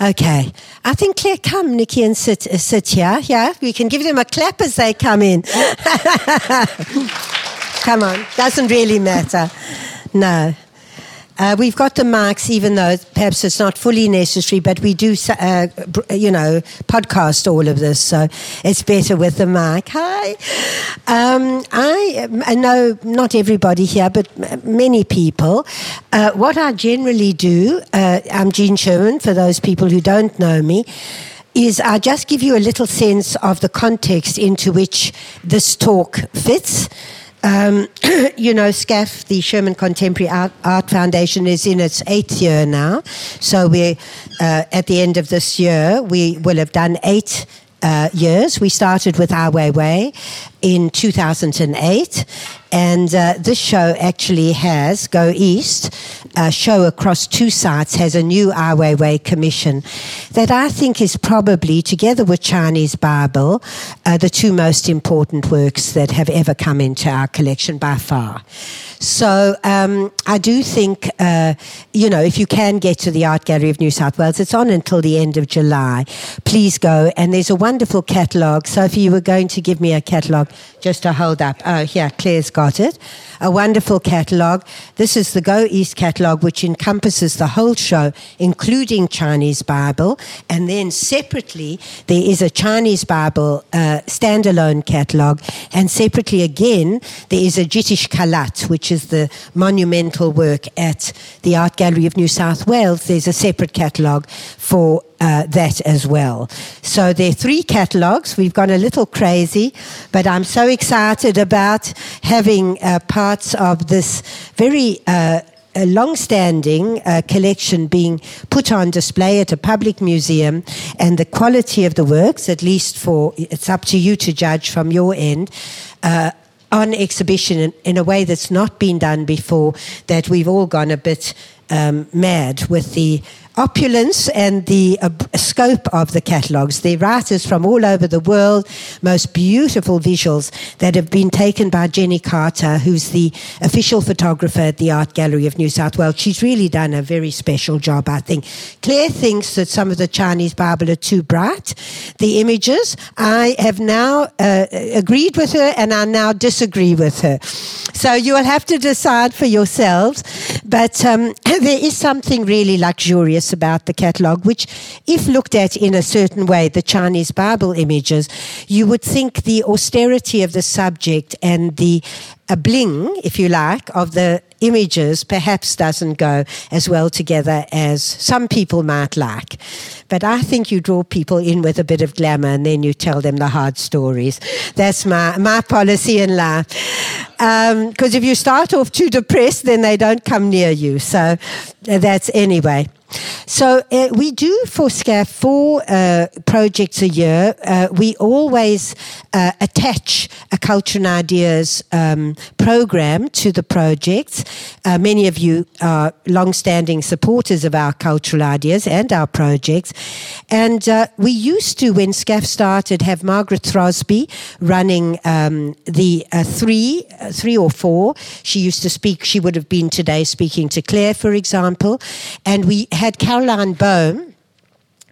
Okay. I think Claire, come, Nikki, and sit, uh, sit here. Yeah, we can give them a clap as they come in. come on. Doesn't really matter. No. Uh, we've got the mics, even though perhaps it's not fully necessary, but we do, uh, you know, podcast all of this, so it's better with the mic. Hi. Um, I, I, know not everybody here, but many people. Uh, what I generally do, uh, I'm Jean Sherman, for those people who don't know me is I just give you a little sense of the context into which this talk fits. Um, you know, SCAF, the Sherman Contemporary Art, Art, Foundation, is in its eighth year now. So we, uh, at the end of this year, we will have done eight uh, years. We started with Ai Weiwei in 2008, and uh, this show actually has Go East, a show across two sites, has a new Ai Weiwei commission that I think is probably, together with Chinese Bible, uh, the two most important works that have ever come into our collection by far. So um, I do think, uh, you know, if you can get to the Art Gallery of New South Wales, it's on until the end of July. Please go. And there's a wonderful catalogue. Sophie, you were going to give me a catalogue, just to hold up. Oh, here, Claire's got it. A wonderful catalogue. This is the Go East catalogue, which encompasses the whole show, including Chinese Bible. And then separately, there is a Chinese Bible uh, standalone catalogue. And separately again, there is a Jitish Kallat, which is the monumental work at the Art Gallery of New South Wales, there's a separate catalogue for uh, that as well. So there are three catalogues. We've gone a little crazy, but I'm so excited about having uh, parts of this very uh, long-standing uh, collection being put on display at a public museum and the quality of the works at least for it's up to you to judge from your end uh, on exhibition in, in, a way that's not been done before, that we've all gone a bit um, mad with the opulence and the uh, scope of the catalogues. They're writers from all over the world, most beautiful visuals that have been taken by Jenni Carter, who's the official photographer at the Art Gallery of New South Wales. She's really done a very special job, I think. Claire thinks that some of the Chinese Bible are too bright. The images, I have now uh, agreed with her and I now disagree with her. So you will have to decide for yourselves. But um, there is something really luxurious about the catalogue, which, if looked at in a certain way, the Chinese Bible images, you would think the austerity of the subject and the a bling, if you like, of the images perhaps doesn't go as well together as some people might like. But I think you draw people in with a bit of glamour and then you tell them the hard stories. That's my, my policy in life. Because um, if you start off too depressed, then they don't come near you. So that's anyway. So uh, we do for SCAF four uh, projects a year. Uh, we always uh, attach a culture and ideas um, program to the projects. Uh, many of you are long-standing supporters of our cultural ideas and our projects. And uh, we used to, when SCAF started, have Margaret Throsby running um, the three, three or four. She used to speak. She would have been today speaking to Claire, for example, and we had Caroline Baum,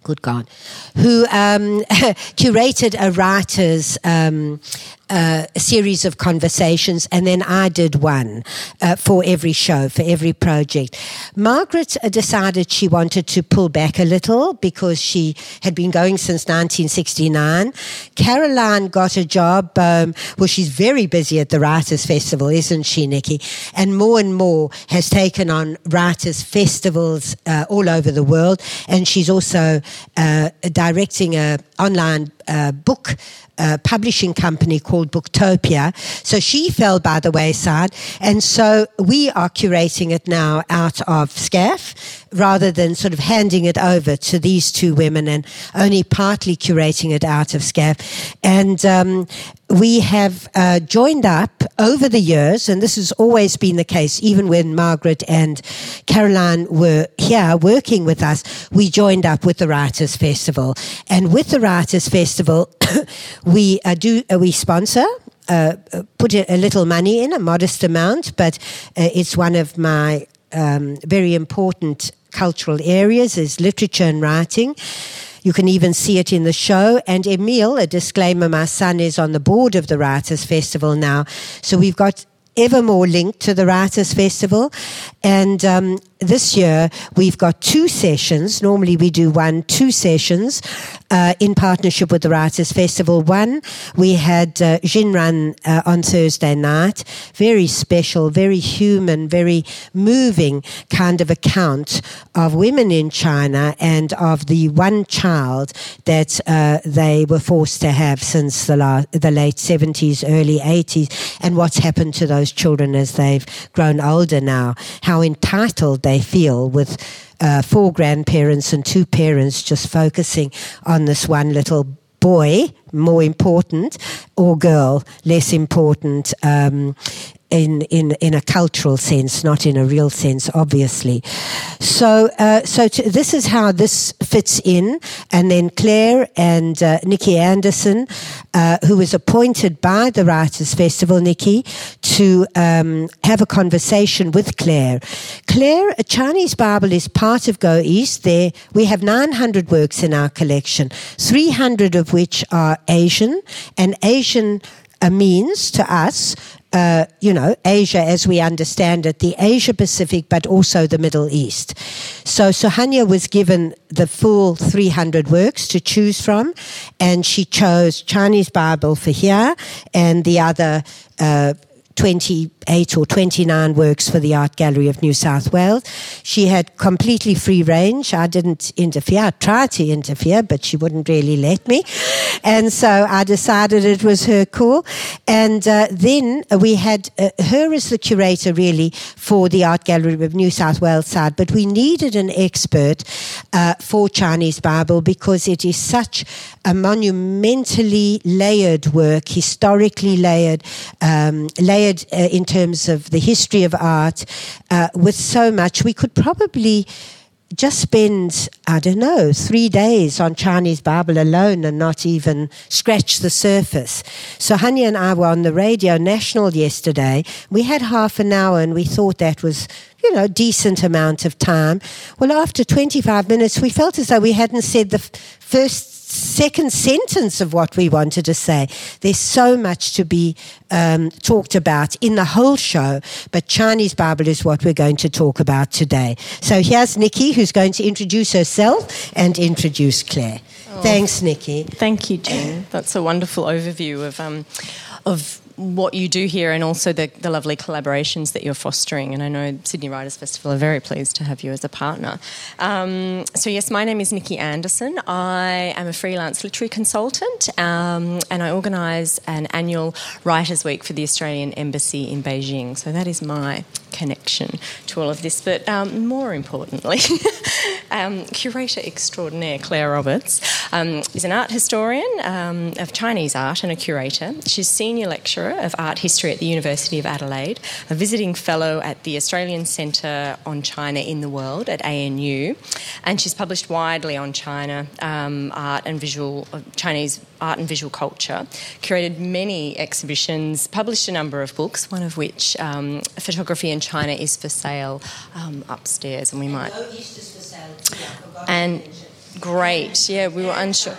good God, who um, curated a writer's um, uh, a series of conversations, and then I did one uh, for every show, for every project. Margaret uh, decided she wanted to pull back a little because she had been going since 1969. Caroline got a job, um, well, she's very busy at the Writers' Festival, isn't she, Nikki? And more and more has taken on writers' festivals uh, all over the world, and she's also uh, directing an online book uh, publishing company called Booktopia. So she fell by the wayside. And so we are curating it now out of SCAF rather than sort of handing it over to these two women and only partly curating it out of SCAF. And um, we have uh, joined up over the years, and this has always been the case, even when Margaret and Caroline were here working with us, we joined up with the Writers' Festival. And with the Writers' Festival, we uh, do uh, we sponsor uh, put a, a, little money in, a modest amount, but uh, it's one of my um, very important cultural areas is literature and writing. You can even see it in the show. And Emil, a disclaimer, my son is on the board of the Writers Festival now. So we've got ever more linked to the Writers Festival. And um, this year we've got two sessions. Normally we do one, two sessions uh, in partnership with the Writers Festival. One, we had uh, Xinran uh, on Thursday night. Very special, very human, very moving kind of account of women in China and of the one child that uh, they were forced to have since the, la- the late 70s, early 80s, and what's happened to those children as they've grown older now. How entitled they feel with uh, four grandparents and two parents just focusing on this one little boy, more important, or girl, less important. Um, in, in, in a cultural sense, not in a real sense, obviously. So, uh, so to, this is how this fits in. And then Claire and uh, Nikki Anderson, uh, who was appointed by the Writers Festival, Nikki, to um, have a conversation with Claire. Claire, a Chinese Bible is part of Go East. There, we have 900 works in our collection, 300 of which are Asian, and Asian uh, means to us uh, you know, Asia as we understand it, the Asia Pacific, but also the Middle East. So Suhanya was given the full 300 works to choose from, and she chose Chinese Bible for here and the other uh, 28 or 29 works for the Art Gallery of New South Wales. She had completely free range. I didn't interfere. I tried to interfere, but she wouldn't really let me. And so I decided it was her call. And uh, then we had uh, her as the curator, really, for the Art Gallery of New South Wales side. But we needed an expert uh, for Chinese Bible because it is such a monumentally layered work, historically layered, um, layered uh, in terms of the history of art, uh, with so much. We could probably just spend, I don't know, three days on Chinese Bible alone and not even scratch the surface. So Hanya and I were on the radio national yesterday. We had half an hour and we thought that was, you know, decent amount of time. Well, after 25 minutes, we felt as though we hadn't said the f- first second sentence of what we wanted to say. There's so much to be um, talked about in the whole show, but Chinese Bible is what we're going to talk about today. So here's Nikki, who's going to introduce herself and introduce Claire. Oh, Thanks, Nikki. Thank you, Jean. That's a wonderful overview of um, of what you do here and also the, the lovely collaborations that you're fostering. And I know Sydney Writers Festival are very pleased to have you as a partner. Um, so, yes, my name is Nikki Anderson. I am a freelance literary consultant um, and I organise an annual Writers' Week for the Australian Embassy in Beijing. So, that is my connection to all of this. But um, more importantly, um, curator extraordinaire Claire Roberts um, is an art historian um, of Chinese art and a curator. She's senior lecturer of art history at the University of Adelaide, a visiting fellow at the Australian Centre on China in the World at ANU, and she's published widely on China um, art and visual uh, Chinese art and visual culture. Curated many exhibitions, published a number of books, one of which um, photography in China is for sale um, upstairs, and we might. And Great, yeah, we were unsure.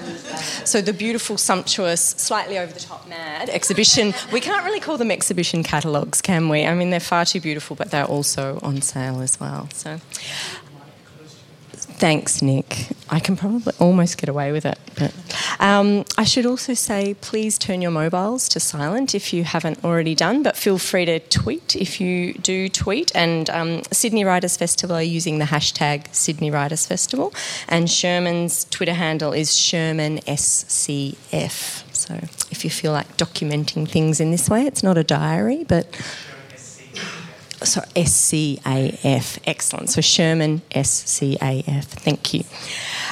So, the beautiful, sumptuous, slightly over the top mad exhibition. We can't really call them exhibition catalogues, can we? I mean, they're far too beautiful, but they're also on sale as well. So, Thanks, Nick. I can probably almost get away with it. But um, I should also say, please turn your mobiles to silent if you haven't already done. But feel free to tweet if you do tweet. And um, Sydney Writers Festival are using the hashtag Sydney Writers Festival, and Sherman's Twitter handle is Sherman SCF. So if you feel like documenting things in this way, it's not a diary, but so SCAF, excellent. So Sherman SCAF, thank you.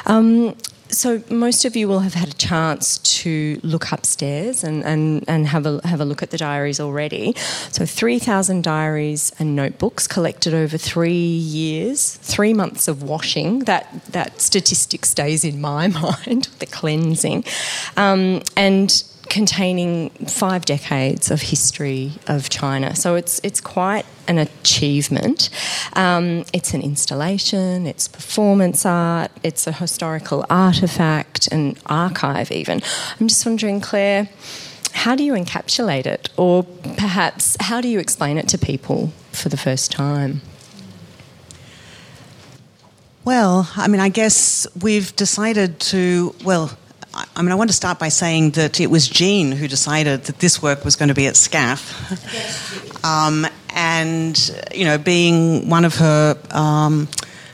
Um, so most of you will have had a chance to look upstairs and, and, and have, a, have a look at the diaries already. So 3,000 diaries and notebooks collected over three years, three months of washing. That, that statistic stays in my mind, the cleansing. Um, and containing five decades of history of China. So it's it's quite an achievement. Um, it's an installation, it's performance art, it's a historical artifact, and archive, even. I'm just wondering, Claire, how do you encapsulate it? Or perhaps how do you explain it to people for the first time? Well, I mean, I guess we've decided to, well, I mean, I want to start by saying that it was Jean who decided that this work was going to be at SCAF. um, and, you know, being one of her um,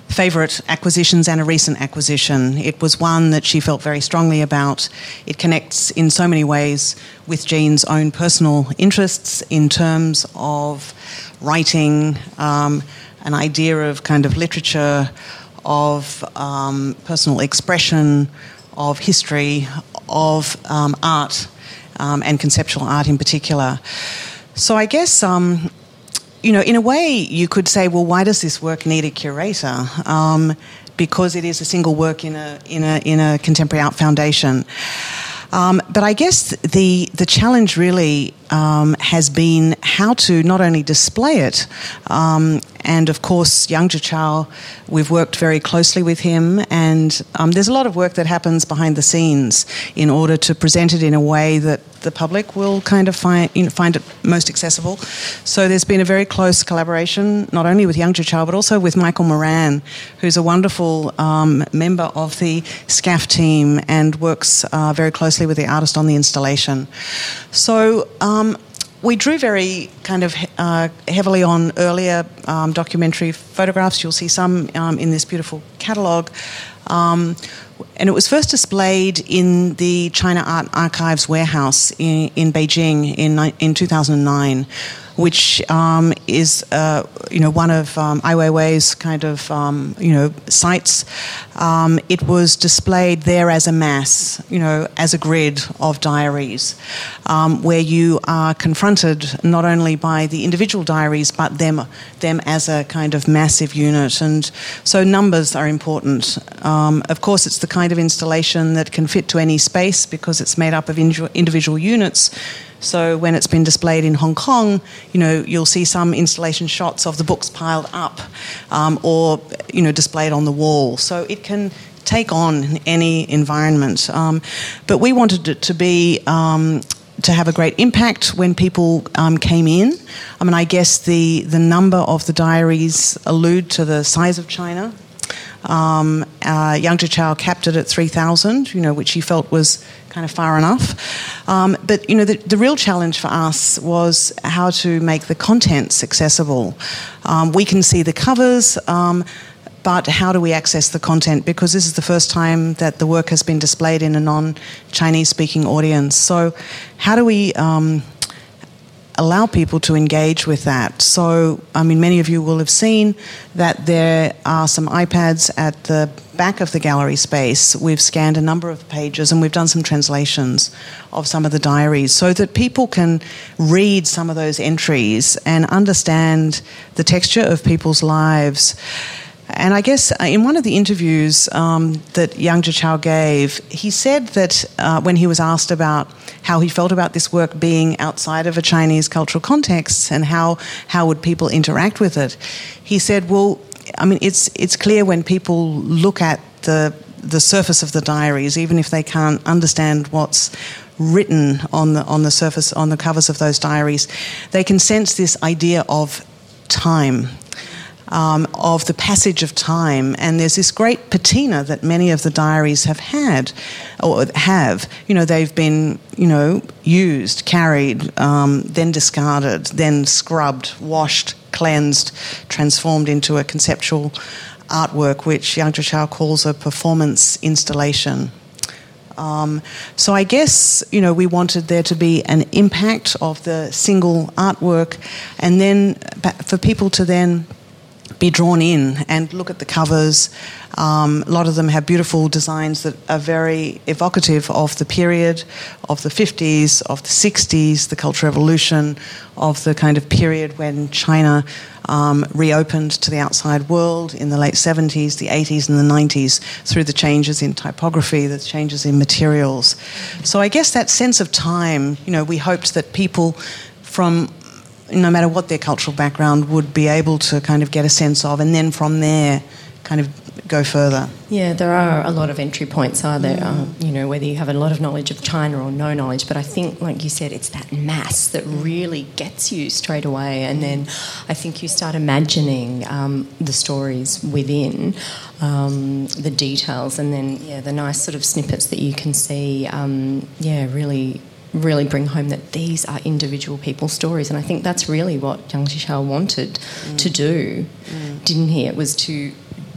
favourite acquisitions and a recent acquisition, it was one that she felt very strongly about. It connects in so many ways with Jean's own personal interests in terms of writing, um, an idea of kind of literature, of um, personal expression of history, of um, art, um, and conceptual art in particular. So I guess, um, you know, in a way, you could say, well, why does this work need a curator? Um, because it is a single work in a in a in a contemporary art foundation. Um, but I guess the the challenge really um, has been how to not only display it, um, and of course, Yang Zhichao, we've worked very closely with him, and um, there's a lot of work that happens behind the scenes in order to present it in a way that the public will kind of find you know, find it most accessible. So there's been a very close collaboration, not only with Yang Zhichao, but also with Michael Moran, who's a wonderful um, member of the SCAF team and works uh, very closely with the artist on the installation. So um, we drew very kind of uh, heavily on earlier um, documentary photographs. You'll see some um, in this beautiful catalogue. Um, and it was first displayed in the China Art Archives warehouse in, in Beijing in, in 2009 which um, is uh, you know one of um, Ai Weiwei's kind of um, you know sites. Um, it was displayed there as a mass, you know, as a grid of diaries, um, where you are confronted not only by the individual diaries but them them as a kind of massive unit. And so numbers are important. Um, of course, it's the kind of installation that can fit to any space because it's made up of individual units. So when it's been displayed in Hong Kong, you know, you'll see some installation shots of the books piled up um, or, you know, displayed on the wall. So it can take on any environment. Um, but we wanted it to be um, to have a great impact when people um, came in. I mean, I guess the, the number of the diaries allude to the size of China. Um, uh, capped it at 3,000, you know, which he felt was kind of far enough. Um, but you know, the, the, real challenge for us was how to make the contents accessible. Um, we can see the covers. Um, but how do we access the content? Because this is the first time that the work has been displayed in a non Chinese speaking audience. So, how do we um, allow people to engage with that. So, I mean, many of you will have seen that there are some iPads at the back of the gallery space. We've scanned a number of pages and we've done some translations of some of the diaries so that people can read some of those entries and understand the texture of people's lives. And I guess uh, in one of the interviews um, that Yang Zhichao gave, he said that uh, when he was asked about how he felt about this work being outside of a Chinese cultural context and how, how would people interact with it, he said, well, I mean, it's, it's clear when people look at the, the surface of the diaries, even if they can't understand what's written on the, on the surface, on the covers of those diaries, they can sense this idea of time um, of the passage of time. And there's this great patina that many of the diaries have had, or have. You know, they've been, you know, used, carried, um, then discarded, then scrubbed, washed, cleansed, transformed into a conceptual artwork, which Yang Zhichao calls a performance installation. Um, so I guess you know we wanted there to be an impact of the single artwork, and then for people to then be drawn in and look at the covers. Um, a lot of them have beautiful designs that are very evocative of the period, of the 50s, of the 60s, the Cultural Revolution, of the kind of period when China um, reopened to the outside world in the late 70s, the 80s, and the 90s through the changes in typography, the changes in materials. So I guess that sense of time, you know, we hoped that people from no matter what their cultural background would be able to kind of get a sense of, and then from there, kind of go further. Yeah, there are a lot of entry points, are there? Mm. Um, you know, whether you have a lot of knowledge of China or no knowledge, but I think, like you said, it's that mass that really gets you straight away, and then I think you start imagining um, the stories within. Um, the details and then yeah the nice sort of snippets that you can see um, yeah really really bring home that these are individual people's stories. And I think that's really what Yang Zhichao wanted mm. to do, mm. didn't he? It was to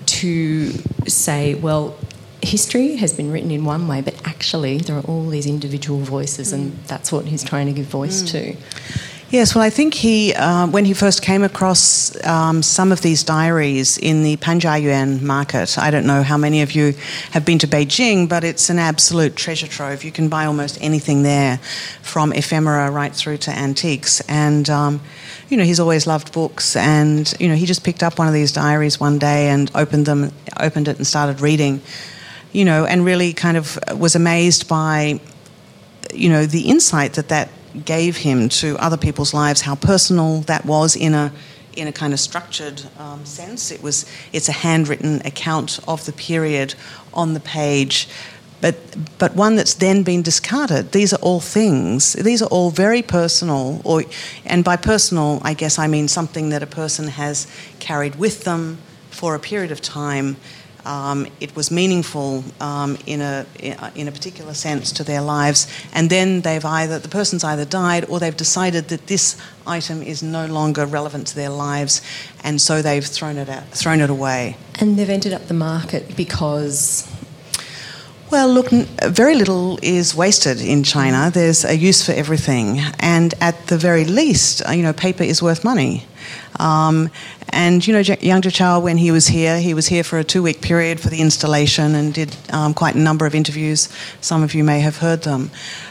to say, well, history has been written in one way, but actually there are all these individual voices, and mm. that's what he's trying to give voice mm. to. Yes, well, I think he, uh, when he first came across um, some of these diaries in the Panjiayuan market, I don't know how many of you have been to Beijing, but it's an absolute treasure trove. You can buy almost anything there, from ephemera right through to antiques. And, um, you know, he's always loved books, and, you know, he just picked up one of these diaries one day and opened them, opened it and started reading, you know, and really kind of was amazed by, you know, the insight that that gave him to other people's lives, how personal that was in a in a kind of structured um, sense. It was it's a handwritten account of the period on the page, but but one that's then been discarded. These are all things. These are all very personal, or and by personal, I guess I mean something that a person has carried with them for a period of time um, it was meaningful um, in, a, in a particular sense to their lives, and then they've either, the person's either died or they've decided that this item is no longer relevant to their lives, and so they've thrown it, out, thrown it away. And they've entered up the market because well, look, very little is wasted in China. There's a use for everything, and at the very least, uh, you know, paper is worth money. Um, and you know, Yang Zhichao, when he was here, he was here for a two-week period for the installation and did um, quite a number of interviews. Some of you may have heard them.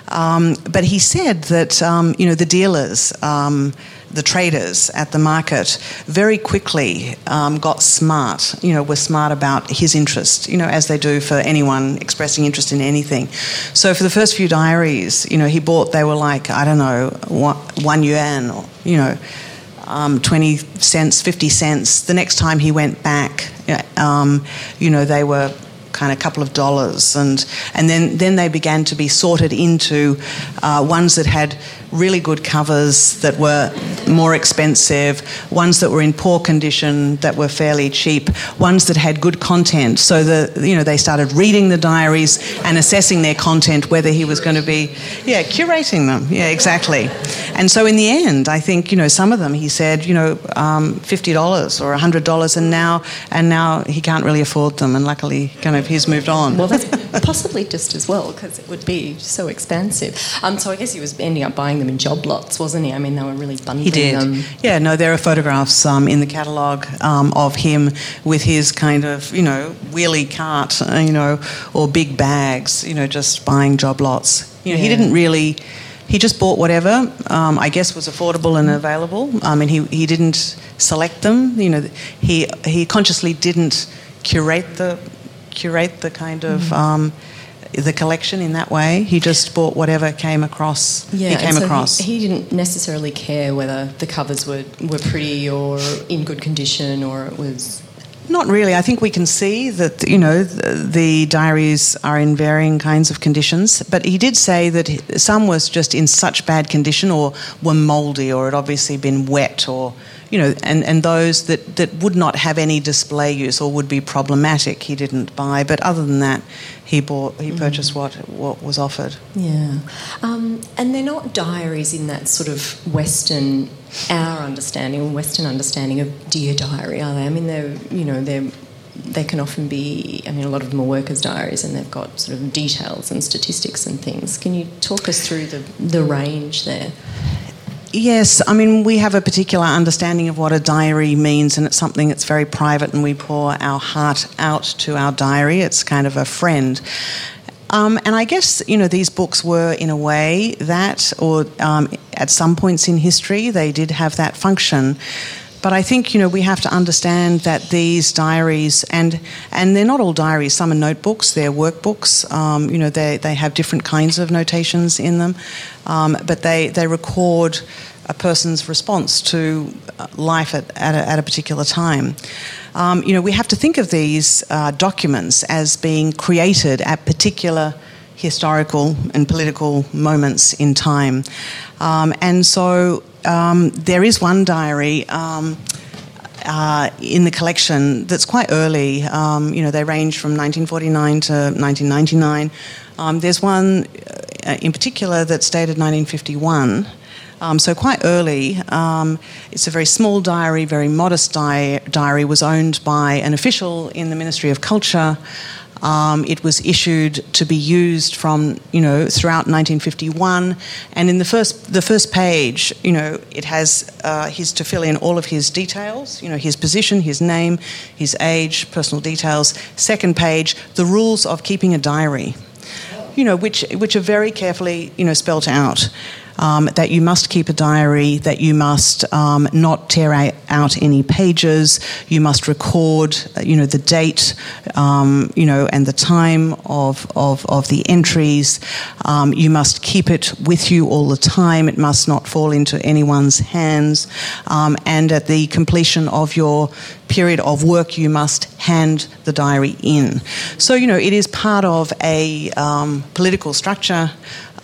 Um, but he said that um, you know the dealers um, the traders at the market very quickly um, got smart, you know, were smart about his interest, you know, as they do for anyone expressing interest in anything. So for the first few diaries, you know, he bought, they were like, I don't know, one, one yuan or, you know, um, 20 cents, 50 cents. The next time he went back, um, you know, they were kind of a couple of dollars and and then then they began to be sorted into uh, ones that had really good covers that were more expensive, ones that were in poor condition that were fairly cheap, ones that had good content. So the you know they started reading the diaries and assessing their content, whether he was going to be yeah curating them. Yeah, exactly. And so in the end, I think you know some of them he said you know um, fifty dollars or hundred dollars, and now and now he can't really afford them, and luckily kind of he's moved on. Well, that's possibly just as well because it would be so expensive. Um, so I guess he was ending up buying them in job lots, wasn't he? I mean, they were really bundling He did. Them. Yeah, no, there are photographs um, in the catalogue um, of him with his kind of, you know, wheelie cart, uh, you know, or big bags, you know, just buying job lots. You know, yeah. he didn't really. He just bought whatever um, I guess was affordable and available. I mean, he, he didn't select them. You know, he he consciously didn't curate the curate the kind of mm. um, the collection in that way. He just bought whatever came across. Yeah, he came so across. He, he, didn't necessarily care whether the covers were, were pretty or in good condition or it was. Not really. I think we can see that you know the, the diaries are in varying kinds of conditions. But he did say that some was just in such bad condition or were mouldy or had obviously been wet or you know, and, and those that, that would not have any display use or would be problematic, he didn't buy. But other than that, he bought, he mm. purchased mm. what what was offered. Yeah, um, and they're not diaries in that sort of Western, our understanding, or Western understanding of dear diary, are they? I mean, they're you know they're they can often be, I mean, a lot of them are workers' diaries and they've got sort of details and statistics and things. Can you talk us through the, the range there? Yes, I mean, we have a particular understanding of what a diary means, and it's something that's very private, and we pour our heart out to our diary. It's kind of a friend. Um, and I guess, you know, these books were in a way that, or um, at some points in history, they did have that function. But I think, you know, we have to understand that these diaries, and, and they're not all diaries, some are notebooks, they're workbooks, um, you know, they, they have different kinds of notations in them, um, but they, they record a person's response to uh, life at, at, a, at a particular time. Um, you know, we have to think of these uh, documents as being created at particular historical and political moments in time. Um, and so um, there is one diary. Um, uh, in the collection, that's quite early. Um, you know, they range from 1949 to 1999. Um, there's one uh, in particular that's dated 1951. Um, so quite early. Um, it's a very small diary, very modest di- diary. Was owned by an official in the Ministry of Culture. Um, it was issued to be used from you know throughout 1951, and in the first the first page, you know, it has uh, his to fill in all of his details, you know, his position, his name, his age, personal details. Second page, the rules of keeping a diary, you know, which which are very carefully you know spelt out um, that you must keep a diary, that you must um, not tear out any pages, you must record, uh, you know, the date, um, you know, and the time of, of, of the entries. Um, you must keep it with you all the time. It must not fall into anyone's hands. Um, and at the completion of your period of work, you must hand the diary in. So, you know, it is part of a um, political structure.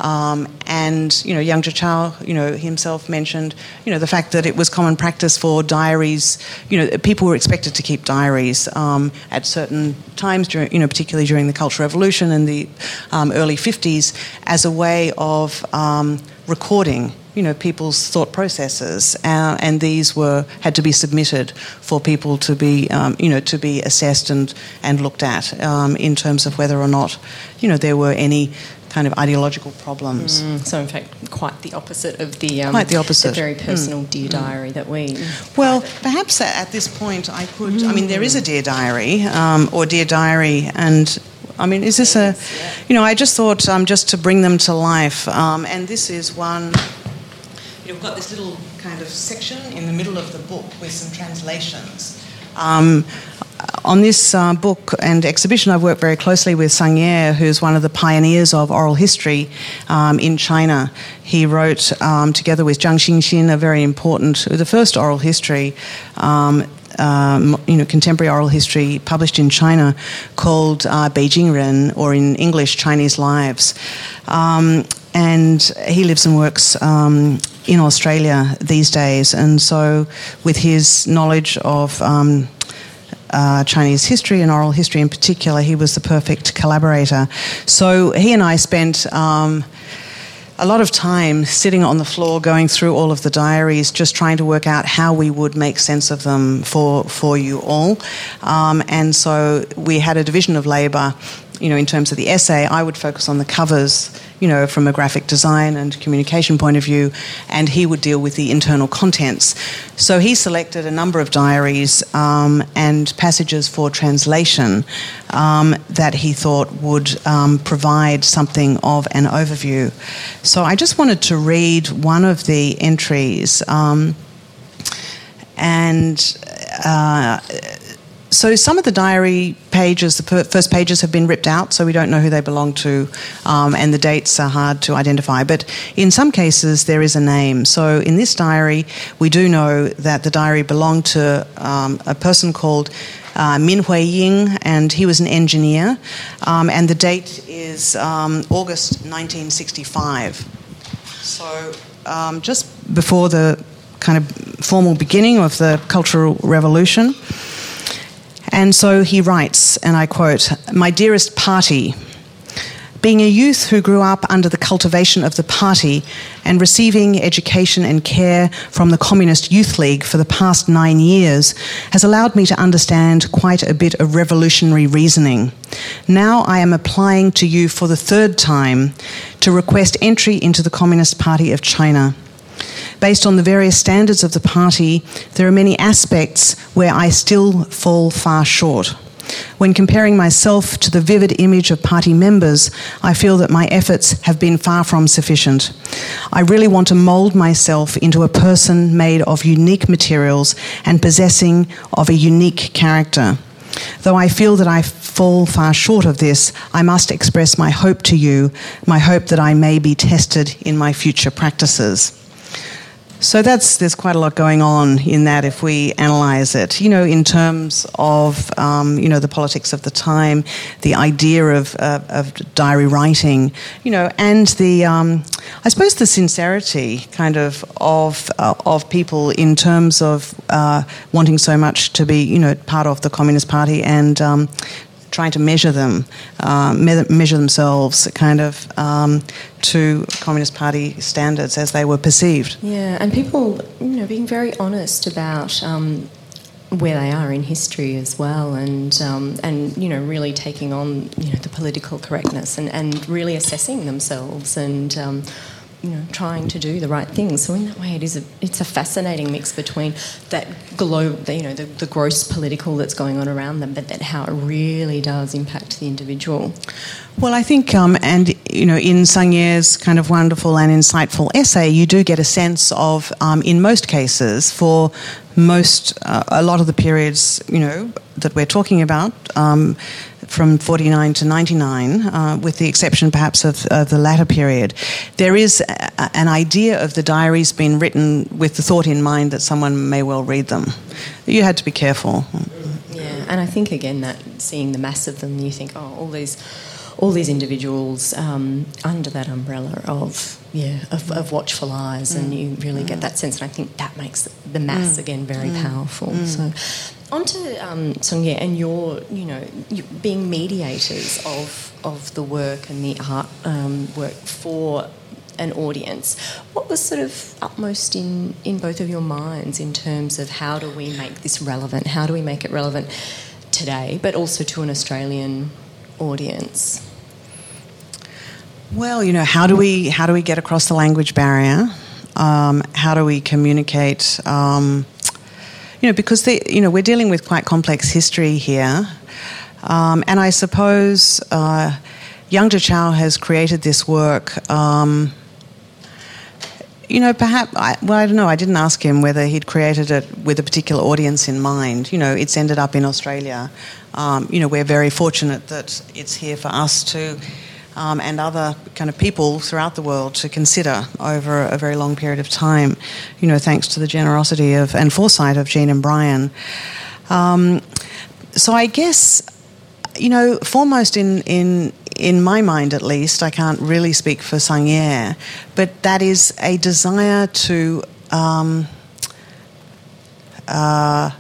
Um, and you know, Yang Zhichao, you know, himself mentioned, you know, the fact that it was common practice for diaries. You know, people were expected to keep diaries um, at certain times, during, you know, particularly during the Cultural Revolution in the um, early 50s, as a way of um, recording you know people's thought processes, uh, and these were had to be submitted for people to be um, you know to be assessed and and looked at um, in terms of whether or not you know there were any kind of ideological problems. Mm, so, in fact, quite the opposite of the um, quite the opposite, the very personal mm. dear mm. diary that we. Well, perhaps at this point, I could. Mm. I mean, there is a mm. dear diary um, or dear diary, and I mean, is this a? You know, I just thought um, just to bring them to life, um, and this is one. You've got this little kind of section in the middle of the book with some translations. On this uh, book and exhibition, I've worked very closely with Sang Ye, who's one of the pioneers of oral history um, in China. He wrote, um, together with Zhang Xinxin, a very important, the first oral history. Um, um, you know, contemporary oral history published in China called uh, Beijing Ren, or in English, Chinese Lives. Um, and he lives and works um, in Australia these days. And so, with his knowledge of uh, Chinese history and oral history in particular, he was the perfect collaborator. So he and I spent. Um, a lot of time sitting on the floor going through all of the diaries, just trying to work out how we would make sense of them for, for you all. Um, and so we had a division of labour you know, in terms of the essay, I would focus on the covers, you know, from a graphic design and communication point of view, and he would deal with the internal contents. So he selected a number of diaries um, and passages for translation um, that he thought would um, provide something of an overview. So I just wanted to read one of the entries. Um, and uh, so some of the diary pages, the first pages have been ripped out, so we don't know who they belong to, um, and the dates are hard to identify. But in some cases, there is a name. So in this diary, we do know that the diary belonged to um, a person called uh, Min Hui Ying, and he was an engineer, um, and the date is um, August 1965. So um, just before the kind of formal beginning of the Cultural Revolution. And so he writes, and I quote My dearest party, being a youth who grew up under the cultivation of the party and receiving education and care from the Communist Youth League for the past nine years has allowed me to understand quite a bit of revolutionary reasoning. Now I am applying to you for the third time to request entry into the Communist Party of China. Based on the various standards of the party, there are many aspects where I still fall far short. When comparing myself to the vivid image of party members, I feel that my efforts have been far from sufficient. I really want to mould myself into a person made of unique materials and possessing of a unique character. Though I feel that I fall far short of this, I must express my hope to you, my hope that I may be tested in my future practices. So that's there's quite a lot going on in that if we analyse it. You know, in terms of um, you know the politics of the time, the idea of, uh, of diary writing, you know, and the um, I suppose the sincerity kind of of uh, of people in terms of uh, wanting so much to be you know part of the Communist Party and um, trying to measure them, uh, measure themselves, kind of um, to Communist Party standards as they were perceived. Yeah, and people, you know, being very honest about. Um, where they are in history as well, and um, and you know really taking on you know the political correctness and, and really assessing themselves and um, you know, trying to do the right things. So in that way, it is a, it's a fascinating mix between that globe, you know, the, the gross political that's going on around them, but then how it really does impact the individual. Well, I think, um, and you know, in Sang Ye's kind of wonderful and insightful essay, you do get a sense of, um, in most cases, for most, uh, a lot of the periods, you know, that we're talking about. Um, from 49 to 99, uh, with the exception perhaps of, of, the latter period, there is a, an idea of the diaries being written with the thought in mind that someone may well read them. You had to be careful. Yeah, and I think again that seeing the mass of them, you think, oh, all these all these individuals um, under that umbrella of yeah of, of watchful eyes, mm. and you really mm. get that sense. And I think that makes the mass mm. again very mm. powerful. Mm. So, on to um, Sang Ye and your you know you being mediators of of the work and the art um, work for an audience. What was sort of upmost in, in both of your minds in terms of how do we make this relevant? How do we make it relevant today, but also to an Australian audience? Well, you know, how do we how do we get across the language barrier? Um, how do we communicate? Um, you know, because the, you know we're dealing with quite complex history here, um, and I suppose uh, Yang Zhichao has created this work. Um, you know, perhaps, I, well, I don't know, I didn't ask him whether he'd created it with a particular audience in mind. You know, it's ended up in Australia. Um, you know, we're very fortunate that it's here for us to um, and other kind of people throughout the world to consider over a very long period of time, you know, thanks to the generosity of and foresight of Jean and Brian. Um, so I guess, you know, foremost in, in, in my mind at least, I can't really speak for Sang Ye, but that is a desire to. Um, uh,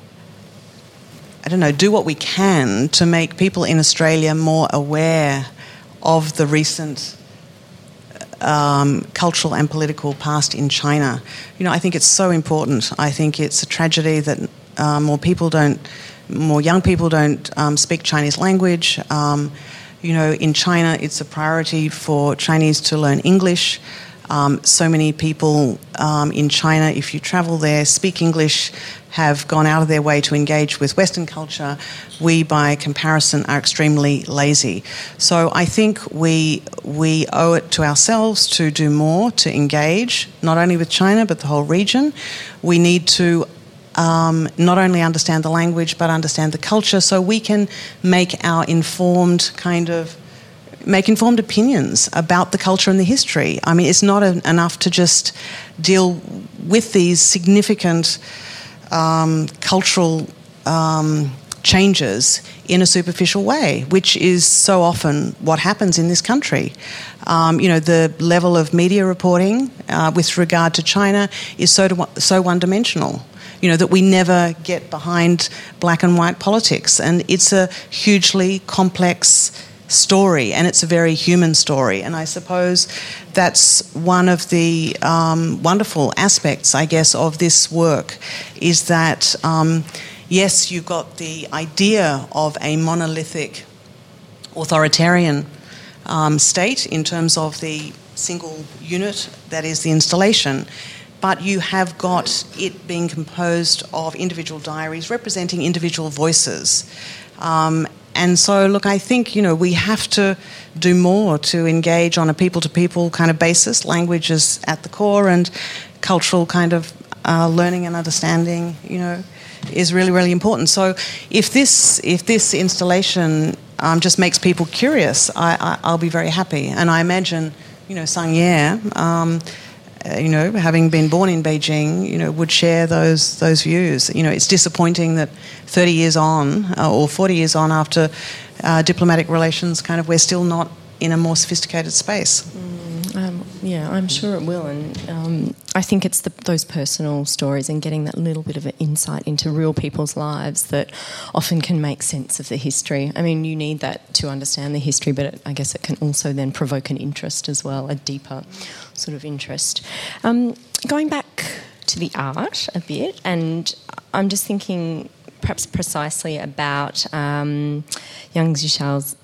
I don't know, do what we can to make people in Australia more aware of the recent um, cultural and political past in China. You know, I think it's so important. I think it's a tragedy that uh, more people don't, more young people don't um, speak Chinese language. Um, you know, in China, it's a priority for Chinese to learn English. Um, so many people um, in China, if you travel there, speak English, have gone out of their way to engage with Western culture. We, by comparison, are extremely lazy. So I think we we owe it to ourselves to do more to engage, not only with China but the whole region. We need to um, not only understand the language but understand the culture so we can make our informed kind of make informed opinions about the culture and the history. I mean, it's not enough to just deal with these significant um, cultural um, changes in a superficial way, which is so often what happens in this country. Um, you know, the level of media reporting uh, with regard to China is so, so one dimensional you know, that we never get behind black and white politics. And it's a hugely complex story, and it's a very human story. And I suppose that's one of the um, wonderful aspects, I guess, of this work is that, um, yes, you've got the idea of a monolithic authoritarian um, state in terms of the single unit that is the installation. but you have got it being composed of individual diaries representing individual voices. Um, and so, look, I think, you know, we have to do more to engage on a people to people kind of basis. Language is at the core, and cultural kind of uh, learning and understanding, you know, is really, really important. So, if this, if this installation um, just makes people curious, I, will be very happy. And I imagine, you know, Sang Ye, um, you know, having been born in Beijing, you know, would share those those views. You know, it's disappointing that 30 years on, uh, or 40 years on after uh, diplomatic relations, kind of, we're still not in a more sophisticated space. Mm, um, yeah, I'm sure it will, and um, I think it's the, those personal stories and getting that little bit of an insight into real people's lives that often can make sense of the history. I mean, you need that to understand the history, but it, I guess it can also then provoke an interest as well, a deeper sort of interest. Um, going back to the art a bit, and I'm just thinking perhaps precisely about um, Yang Zhichao's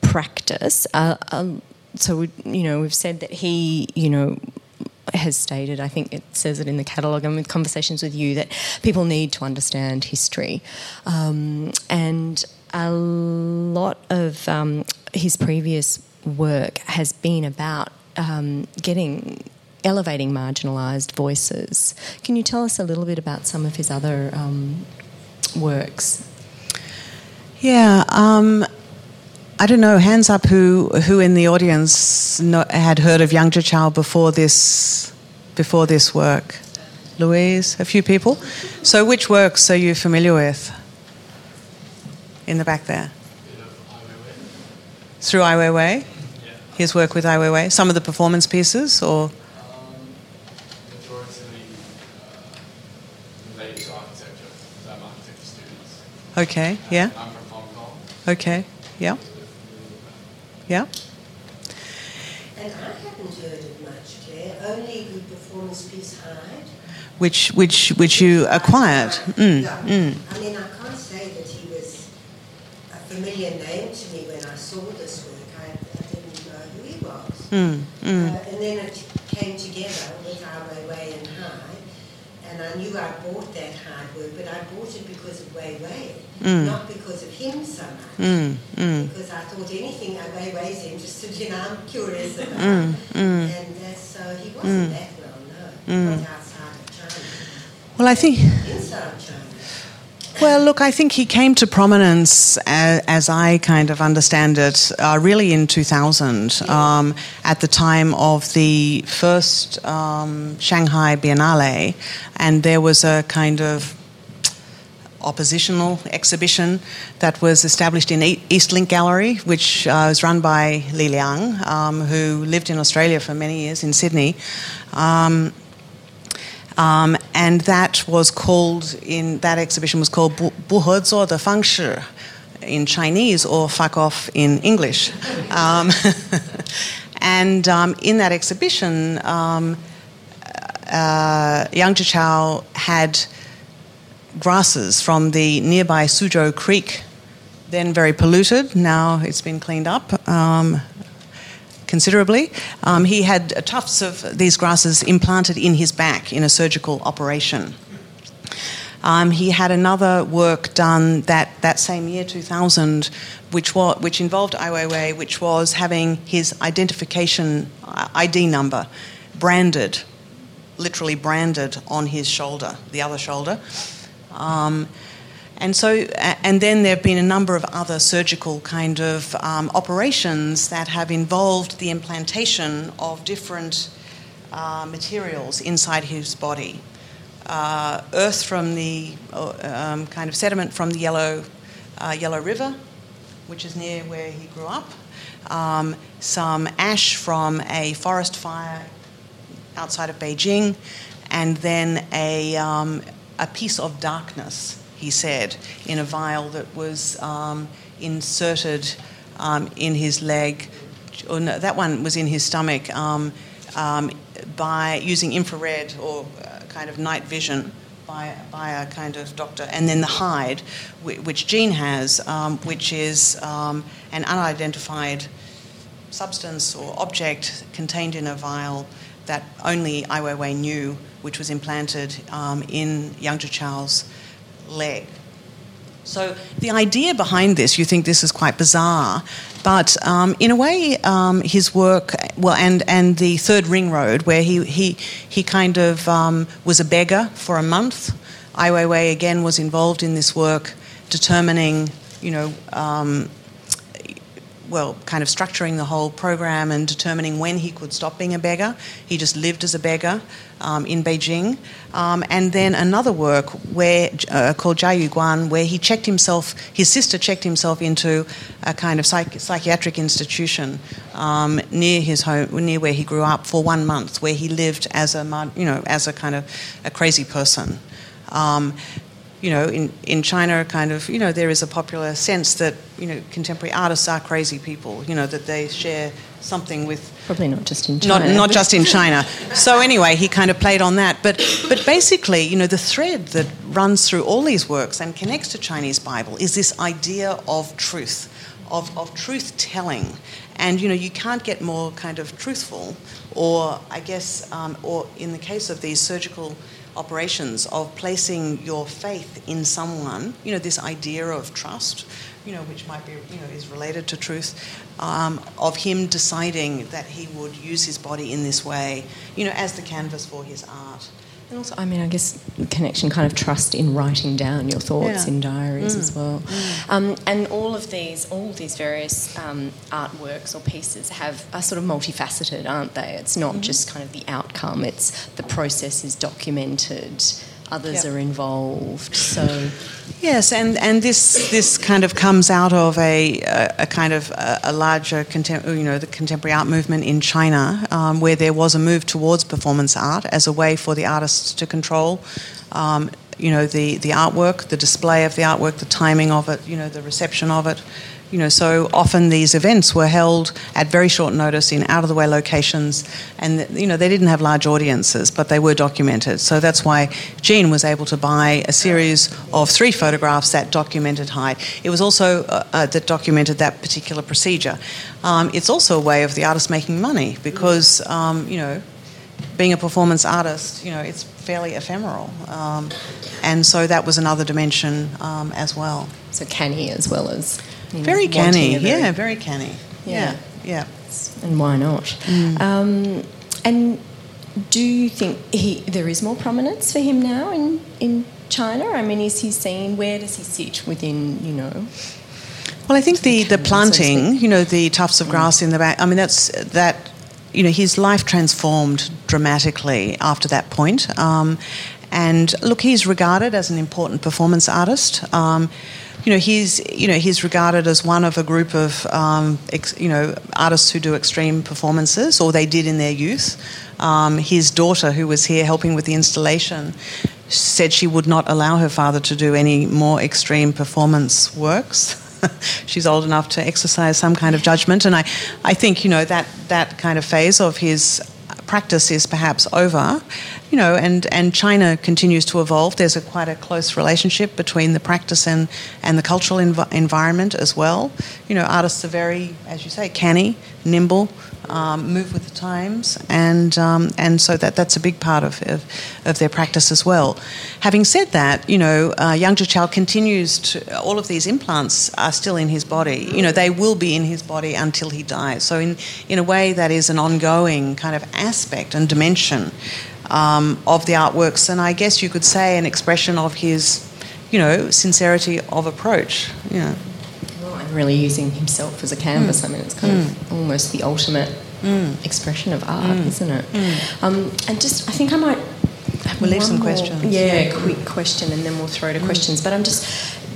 practice. Uh, um, so, we, you know, we've said that he, you know, has stated, I think it says it in the catalogue and with conversations with you, that people need to understand history. Um, and a lot of um, his previous work has been about um, getting elevating marginalised voices. Can you tell us a little bit about some of his other um, works? Yeah, um, I don't know. Hands up, who who in the audience had heard of Yang Zhichao before this before this work? Louise, a few people. So, which works are you familiar with? In the back there. Through Ai Weiwei his work with Ai Weiwei? Some of the performance pieces, or? Okay, yeah. I'm from Hong Kong. Okay, yeah. Yeah. And I haven't heard of much, Claire. Only the performance piece Hide. Which, which, which you acquired. Mm, yeah. mm. I mean, I can't say that he was a familiar name to me when I saw this Mm, mm. Uh, and then it came together with Ai Way and High, and I knew I bought that work, but I bought it because of way mm. not because of him so much. Mm, mm. Because I thought anything Ai Weiwei's interested in, I'm curious about. Mm, and uh, so he wasn't that well known, outside of China. Well, I think. Inside China. Well, look, I think he came to prominence, as, as I kind of understand it, uh, really in 2000, um, at the time of the first um, Shanghai Biennale, and there was a kind of oppositional exhibition that was established in Eastlink Gallery, which uh, was run by Li Liang, um, who lived in Australia for many years in Sydney. Um, um, and that was called, in that exhibition was called Bu, Bu He de Fang Shi in Chinese or fuck off in English. Um, and um, in that exhibition, um, uh, Yang Zhichao had grasses from the nearby Suzhou Creek, then very polluted. Now it's been cleaned up. Um, considerably. Um, he had tufts of these grasses implanted in his back in a surgical operation. Um, he had another work done that, that same year, 2000, which, was, which involved Ai Weiwei, which was having his identification uh, ID number branded, literally branded on his shoulder, the other shoulder. Um, and so, and then there have been a number of other surgical kind of um, operations that have involved the implantation of different uh, materials inside his body. Uh, earth from the uh, um, kind of sediment from the Yellow, uh, Yellow River, which is near where he grew up. Um, some ash from a forest fire outside of Beijing, and then a, um, a piece of darkness he said, in a vial that was um, inserted um, in his leg. Or no, that one was in his stomach um, um by using infrared or uh, kind of night vision by, by a kind of doctor. And then the hide, which Gene has, um, which is an unidentified substance or object contained in a vial that only Ai Weiwei knew, which was implanted um, in Yang Zhichao's leg. So the idea behind this, you think this is quite bizarre, but um, in a way, um, his work, well, and, and the Third Ring Road, where he, he, he kind of um, was a beggar for a month. Ai Weiwei again was involved in this work, determining, you know, um, well, kind of structuring the whole program and determining when he could stop being a beggar. He just lived as a beggar um, in Beijing. Um, and then another work where uh, called Jia Guan, where he checked himself, his sister checked himself into a kind of psych- psychiatric institution um, near his home, near where he grew up for one month, where he lived as a, you know, as a kind of a crazy person. Um, you know, in, in China, kind of, you know, there is a popular sense that, you know, contemporary artists are crazy people, you know, that they share something with. Probably not just in China. Not, not just in China. so, anyway, he kind of played on that. But, but basically, you know, the thread that runs through all these works and connects to Chinese Bible is this idea of truth, of, of truth telling. And, you know, you can't get more kind of truthful, or I guess, um, or in the case of these surgical operations of placing your faith in someone, you know, this idea of trust, you know, which might be, you know, is related to truth, um, of him deciding that he would use his body in this way, you know, as the canvas for his art. And also, I mean, I guess connection, kind of trust in writing down your thoughts Yeah. in diaries Mm. as well. Um, and all of these, all of these various um, artworks or pieces have are sort of multifaceted, aren't they? It's Mm-hmm. not just kind of the outcome; it's the process is documented. Others Yep. are involved. So, Yes, and, and this this kind of comes out of a, a, a kind of a, a larger contem- you know the contemporary art movement in China, um, where there was a move towards performance art as a way for the artists to control. Um, you know the, the artwork, the display of the artwork, the timing of it, you know the reception of it. You know, so often these events were held at very short notice in out of the way locations, and you know they didn't have large audiences, but they were documented. So that's why Gene was able to buy a series of three photographs that documented Hide. It was also uh, uh, that documented that particular procedure. Um, it's also a way of the artist making money because um, you know being a performance artist, you know, it's fairly ephemeral. Um, and so that was another dimension um, as well. so canny as well as you know, Very canny, very- yeah, very canny. Yeah. yeah. and why not? Um, and do you think he there is more prominence for him now in in China? I mean, is he seen? Where does he sit within? You know, Well, I think the, the planting, you know, the tufts of grass in the back, I mean, that's that, you know, his life transformed dramatically after that point. Um, and look, he's regarded as an important performance artist. Um, you know, he's you know he's regarded as one of a group of um, ex, you know artists who do extreme performances, or they did in their youth. Um, his daughter, who was here helping with the installation, said she would not allow her father to do any more extreme performance works. She's old enough to exercise some kind of judgment, and I, I think you know that that kind of phase of his practice is perhaps over, you know, and, and China continues to evolve. There's a quite a close relationship between the practice and, and the cultural env- environment as well. You know, artists are very, as you say, canny, nimble, um, move with the times, and um, and so that that's a big part of, of, of their practice as well. Having said that, you know, uh, Yang Zhichao continues to. All of these implants are still in his body. You know, they will be in his body until he dies. So in in a way, that is an ongoing kind of aspect and dimension um, of the artworks, and I guess you could say an expression of his, you know, sincerity of approach. You know. Really using himself as a canvas. I mean, it's kind of almost the ultimate expression of art, isn't it? Um, and just, I think I might. We'll leave some more- questions. Yeah, quick question, and then we'll throw to questions. But I'm just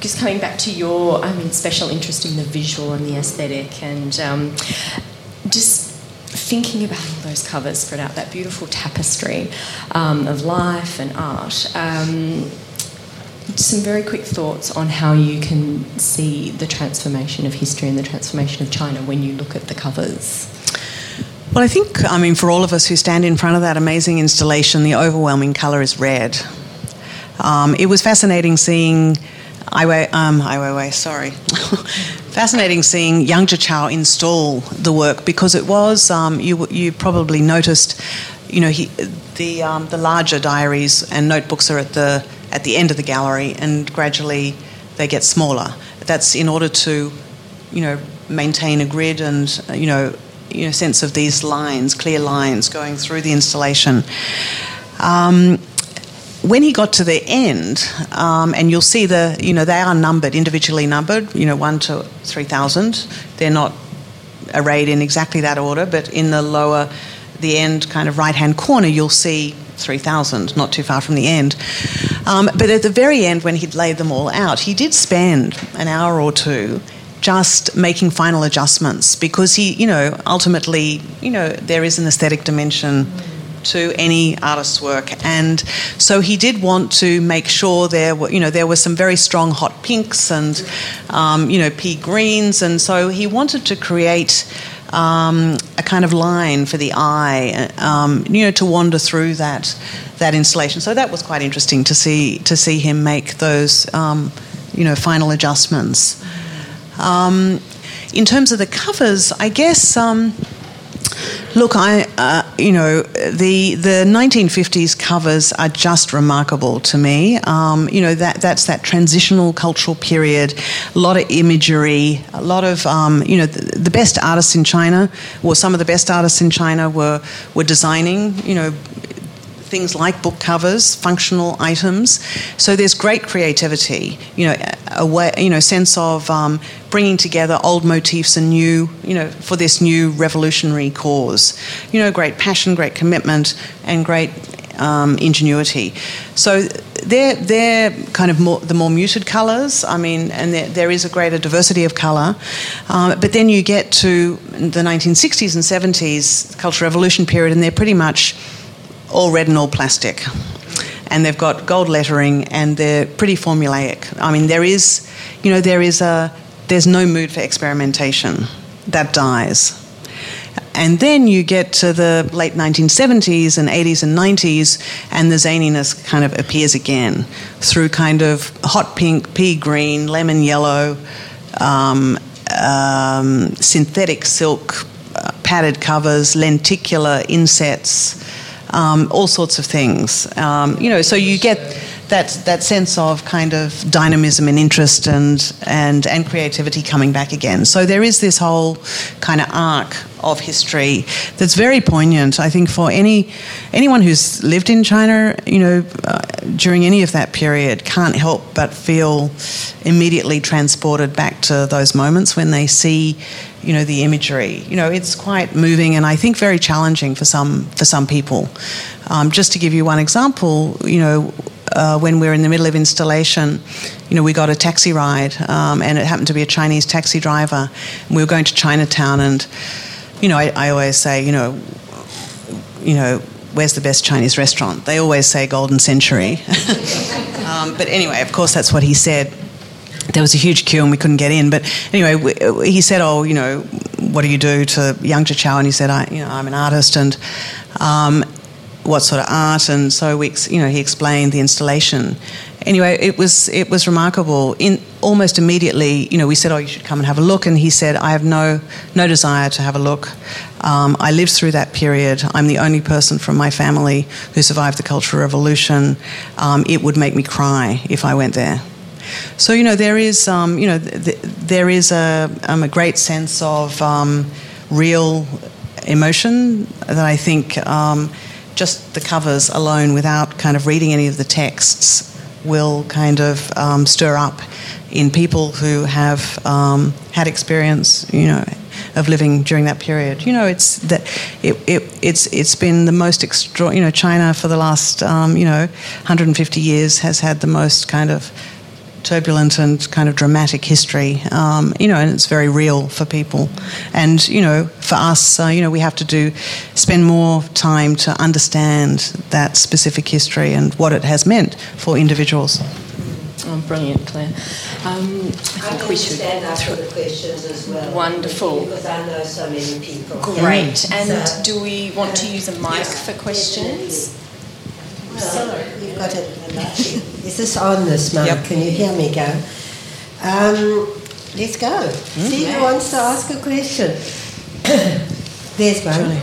just coming back to your, I mean, special interest in the visual and the aesthetic, and um, just thinking about all those covers spread out, that beautiful tapestry um, of life and art. Um, some very quick thoughts on how you can see the transformation of history and the transformation of China when you look at the covers. Well, I think, I mean, for all of us who stand in front of that amazing installation, the overwhelming colour is red. Um, it was fascinating seeing Ai Weiwei, um, Ai Weiwei, sorry. fascinating seeing Yang Zhichao install the work because it was, um, you, you probably noticed you know, he, the um, the larger diaries and notebooks are at the at the end of the gallery, and gradually they get smaller. That's in order to, you know, maintain a grid and you know, you know, sense of these lines, clear lines going through the installation. Um, when he got to the end, um, and you'll see the, you know, they are numbered, individually numbered, you know, one to 3,000. They're not arrayed in exactly that order, but in the lower, the end kind of right hand corner, you'll see 3,000, not too far from the end. Um, but at the very end, when he'd laid them all out, he did spend an hour or two just making final adjustments because he, you know, ultimately, you know, there is an aesthetic dimension to any artist's work, and so he did want to make sure there were, you know, there were some very strong hot pinks and, um, you know, pea greens, and so he wanted to create. Um, a kind of line for the eye, um, you know, to wander through that that installation. So that was quite interesting to see to see him make those, um, you know, final adjustments. Um, in terms of the covers, I guess. Look, I uh, you know the the 1950s covers are just remarkable to me. Um, you know that that's that transitional cultural period, a lot of imagery, a lot of um, you know the, the, best artists in China, or some of the best artists in China were were designing you know things like book covers, functional items. So there's great creativity, you know, a way, you know, sense of um, bringing together old motifs and new, you know, for this new revolutionary cause. You know, great passion, great commitment, and great um, ingenuity. So they're, they're kind of more, the more muted colours. I mean, and there, there is a greater diversity of colour. Um, but then you get to the 1960s and 70s, Cultural Revolution period, and they're pretty much all red and all plastic. And they've got gold lettering and they're pretty formulaic. I mean, there is, you know, there is a, there's no mood for experimentation. That dies. And then you get to the late 1970s and 80s and 90s, and the zaniness kind of appears again through kind of hot pink, pea green, lemon yellow, um, um, synthetic silk, uh, padded covers, lenticular insets um, all sorts of things. Um, you know, so you get that that sense of kind of dynamism and interest and and and creativity coming back again. So there is this whole kind of arc of history that's very poignant. I think for any anyone who's lived in China, you know, uh, during any of that period, can't help but feel immediately transported back to those moments when they see you know the imagery. You know, it's quite moving and I think very challenging for some for some people. Um, just to give you one example, you know, uh, when we were in the middle of installation, you know, we got a taxi ride, um, and it happened to be a Chinese taxi driver. And we were going to Chinatown, and you know, I, I always say, you know, you know, where's the best Chinese restaurant? They always say Golden Century. um, but anyway, of course, that's what he said there was a huge queue and we couldn't get in. But anyway, he said, "Oh, you know, what do you do to Yang Zhichao?" And he said, "I, you know, I'm an artist, and um, what sort of art?" And so we, you know, he explained the installation. Anyway, it was it was remarkable. In almost immediately, you know, we said, "Oh, you should come and have a look," and he said, "I have no no desire to have a look. Um, I lived through that period. I'm the only person from my family who survived the Cultural Revolution. Um, it would make me cry if I went there." So you know there is um, you know th- there is a, um, a great sense of um, real emotion that I think um, just the covers alone, without kind of reading any of the texts, will kind of um, stir up in people who have um, had experience, you know, of living during that period. You know, it's that it, it it's it's been the most extra. You know, China for the last um, you know 150 years has had the most kind of turbulent and kind of dramatic history, um, you know, and it's very real for people. And, you know, for us, uh, you know, we have to do, spend more time to understand that specific history and what it has meant for individuals. Oh, brilliant, Claire. Um, I think I we should stand up for the questions as well. Wonderful. Because I know so many people. Great. And so, do we want to use a mic for questions? So, you've got it. Is this on this, Mark? Yep. Can you hear me go? Um, let's go. Mm, See yes. who wants to ask a question. There's one.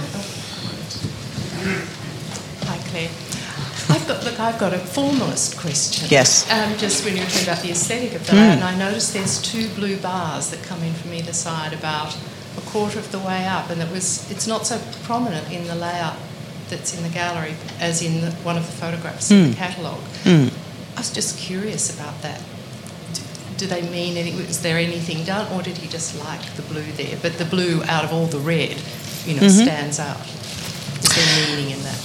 Look, I've got a formalist question. Yes. Um, just when you were talking about the aesthetic of the Mm. layout, and I noticed there's two blue bars that come in from either side about a quarter of the way up, and it was it's not so prominent in the layout that's in the gallery as in the, one of the photographs in Mm. the catalogue. Mm. I was just curious about that. Do, do they mean any? Was there anything done, or did he just like the blue there? But the blue out of all the red, you know, Mhm. stands out. Is there meaning in that?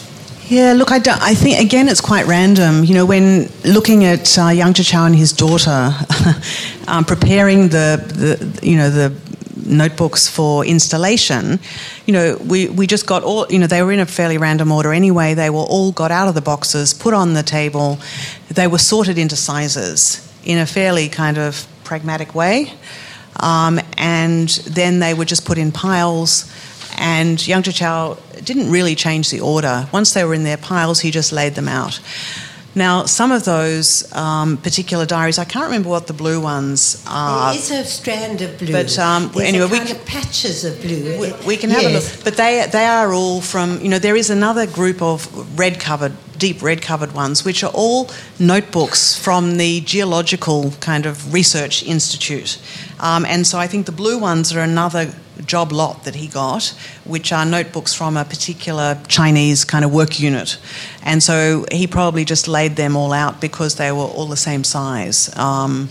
Yeah, look, I, don't, I think again it's quite random. You know, when looking at uh, Yang Chow and his daughter um, preparing the, the, you know, the notebooks for installation, you know, we, we just got all, you know, they were in a fairly random order anyway. They were all got out of the boxes, put on the table. They were sorted into sizes in a fairly kind of pragmatic way. Um, and then they were just put in piles. And Yang Chow didn't really change the order. Once they were in their piles, he just laid them out. Now, some of those um, particular diaries, I can't remember what the blue ones are. there is a strand of blue. But, um, anyway, we of patches of blue. We, we can have a look, but they they are all from you know there is another group of red covered, deep red covered ones, which are all notebooks from the Geological kind of Research Institute, um, and so I think the blue ones are another job lot that he got, which are notebooks from a particular Chinese kind of work unit, and so he probably just laid them all out because they were all the same size. Um,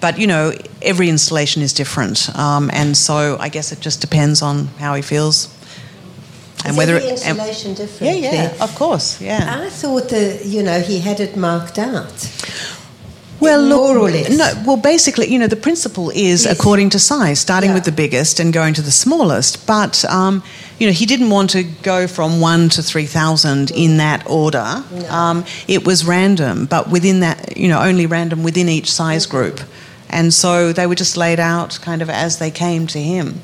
but you know, every installation is different, um, and so I guess it just depends on how he feels and Is whether every installation different? yeah, yeah, of course, yeah. I thought that you know he had it marked out. Well, more or less. no. Well, basically, you know, the principle is Yes. according to size, starting Yeah. with the biggest and going to the smallest. But um, you know, he didn't want to go from one to three thousand in that order. No. Um, it was random, but within that, you know, only random within each size group, and so they were just laid out kind of as they came to him.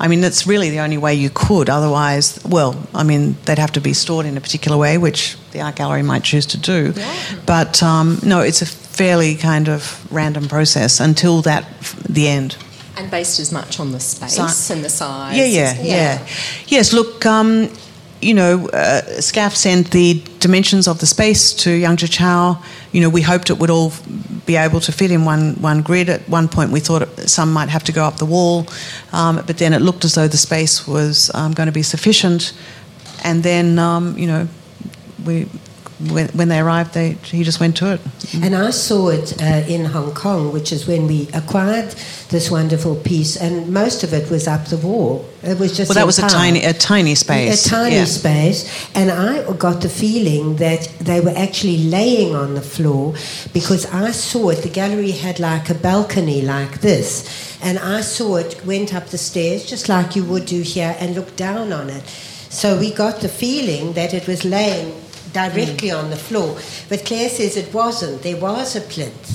I mean, that's really the only way you could. Otherwise, well, I mean, they'd have to be stored in a particular way, which the art gallery might choose to do. But um, no, it's a fairly kind of random process until that the end. And based as much on the space and the size. Yeah, yeah, yeah. Yes, look, um, you know, uh, SCAF sent the dimensions of the space to Yang Chow. You know, we hoped it would all be able to fit in one, one grid. At one point, we thought it- some might have to go up the wall, um, but then it looked as though the space was um, going to be sufficient. And then, um, you know, we, when, when they arrived, they, he just went to it. And I saw it uh, in Hong Kong, which is when we acquired this wonderful piece, and most of it was up the wall. It was just Well, that was a tiny, a tiny space. A tiny yeah. space, and I got the feeling that they were actually laying on the floor because I saw it. The gallery had like a balcony like this, and I saw it went up the stairs just like you would do here and looked down on it. So we got the feeling that it was laying directly Mm. on the floor. But Claire says it wasn't. There was a plinth.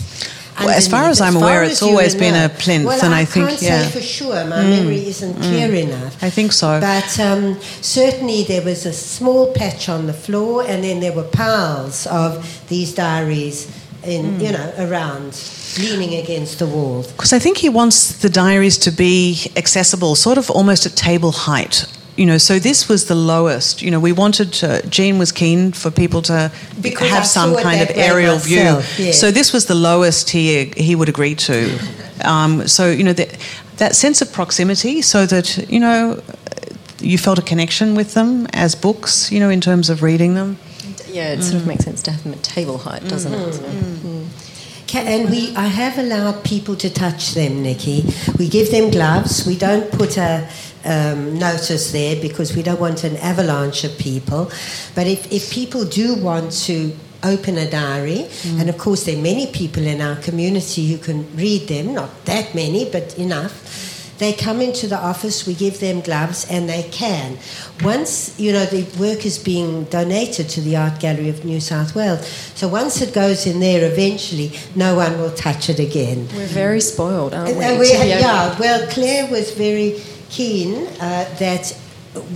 Well, as far underneath. as I'm far aware, as it's always know. been a plinth, well, and I, I think, can't yeah. say for sure. My Mm. memory isn't clear enough. I think so. But um, certainly there was a small patch on the floor, and then there were piles of these diaries, in you know, around, leaning against the wall. Because I think he wants the diaries to be accessible, sort of almost at table height. You know, so this was the lowest. You know, we wanted to. Gene was keen for people to Because have some kind of aerial myself, view. yes. So this was the lowest he he would agree to. Um, so you know that that sense of proximity, so that you know you felt a connection with them as books. You know, in terms of reading them. Yeah, it sort of makes sense to have them at table height, doesn't it? So, mm. Ca- And we, I have allowed people to touch them, Nikki. We give them gloves. We don't put a um, notice there because we don't want an avalanche of people. But if, if people do want to open a diary, and of course there are many people in our community who can read them, not that many, but enough. They come into the office, we give them gloves, and they can. Once, you know, the work is being donated to the Art Gallery of New South Wales. So once it goes in there, eventually, no one will touch it again. We're very spoiled, aren't we? We- yeah, well, Claire was very keen uh, that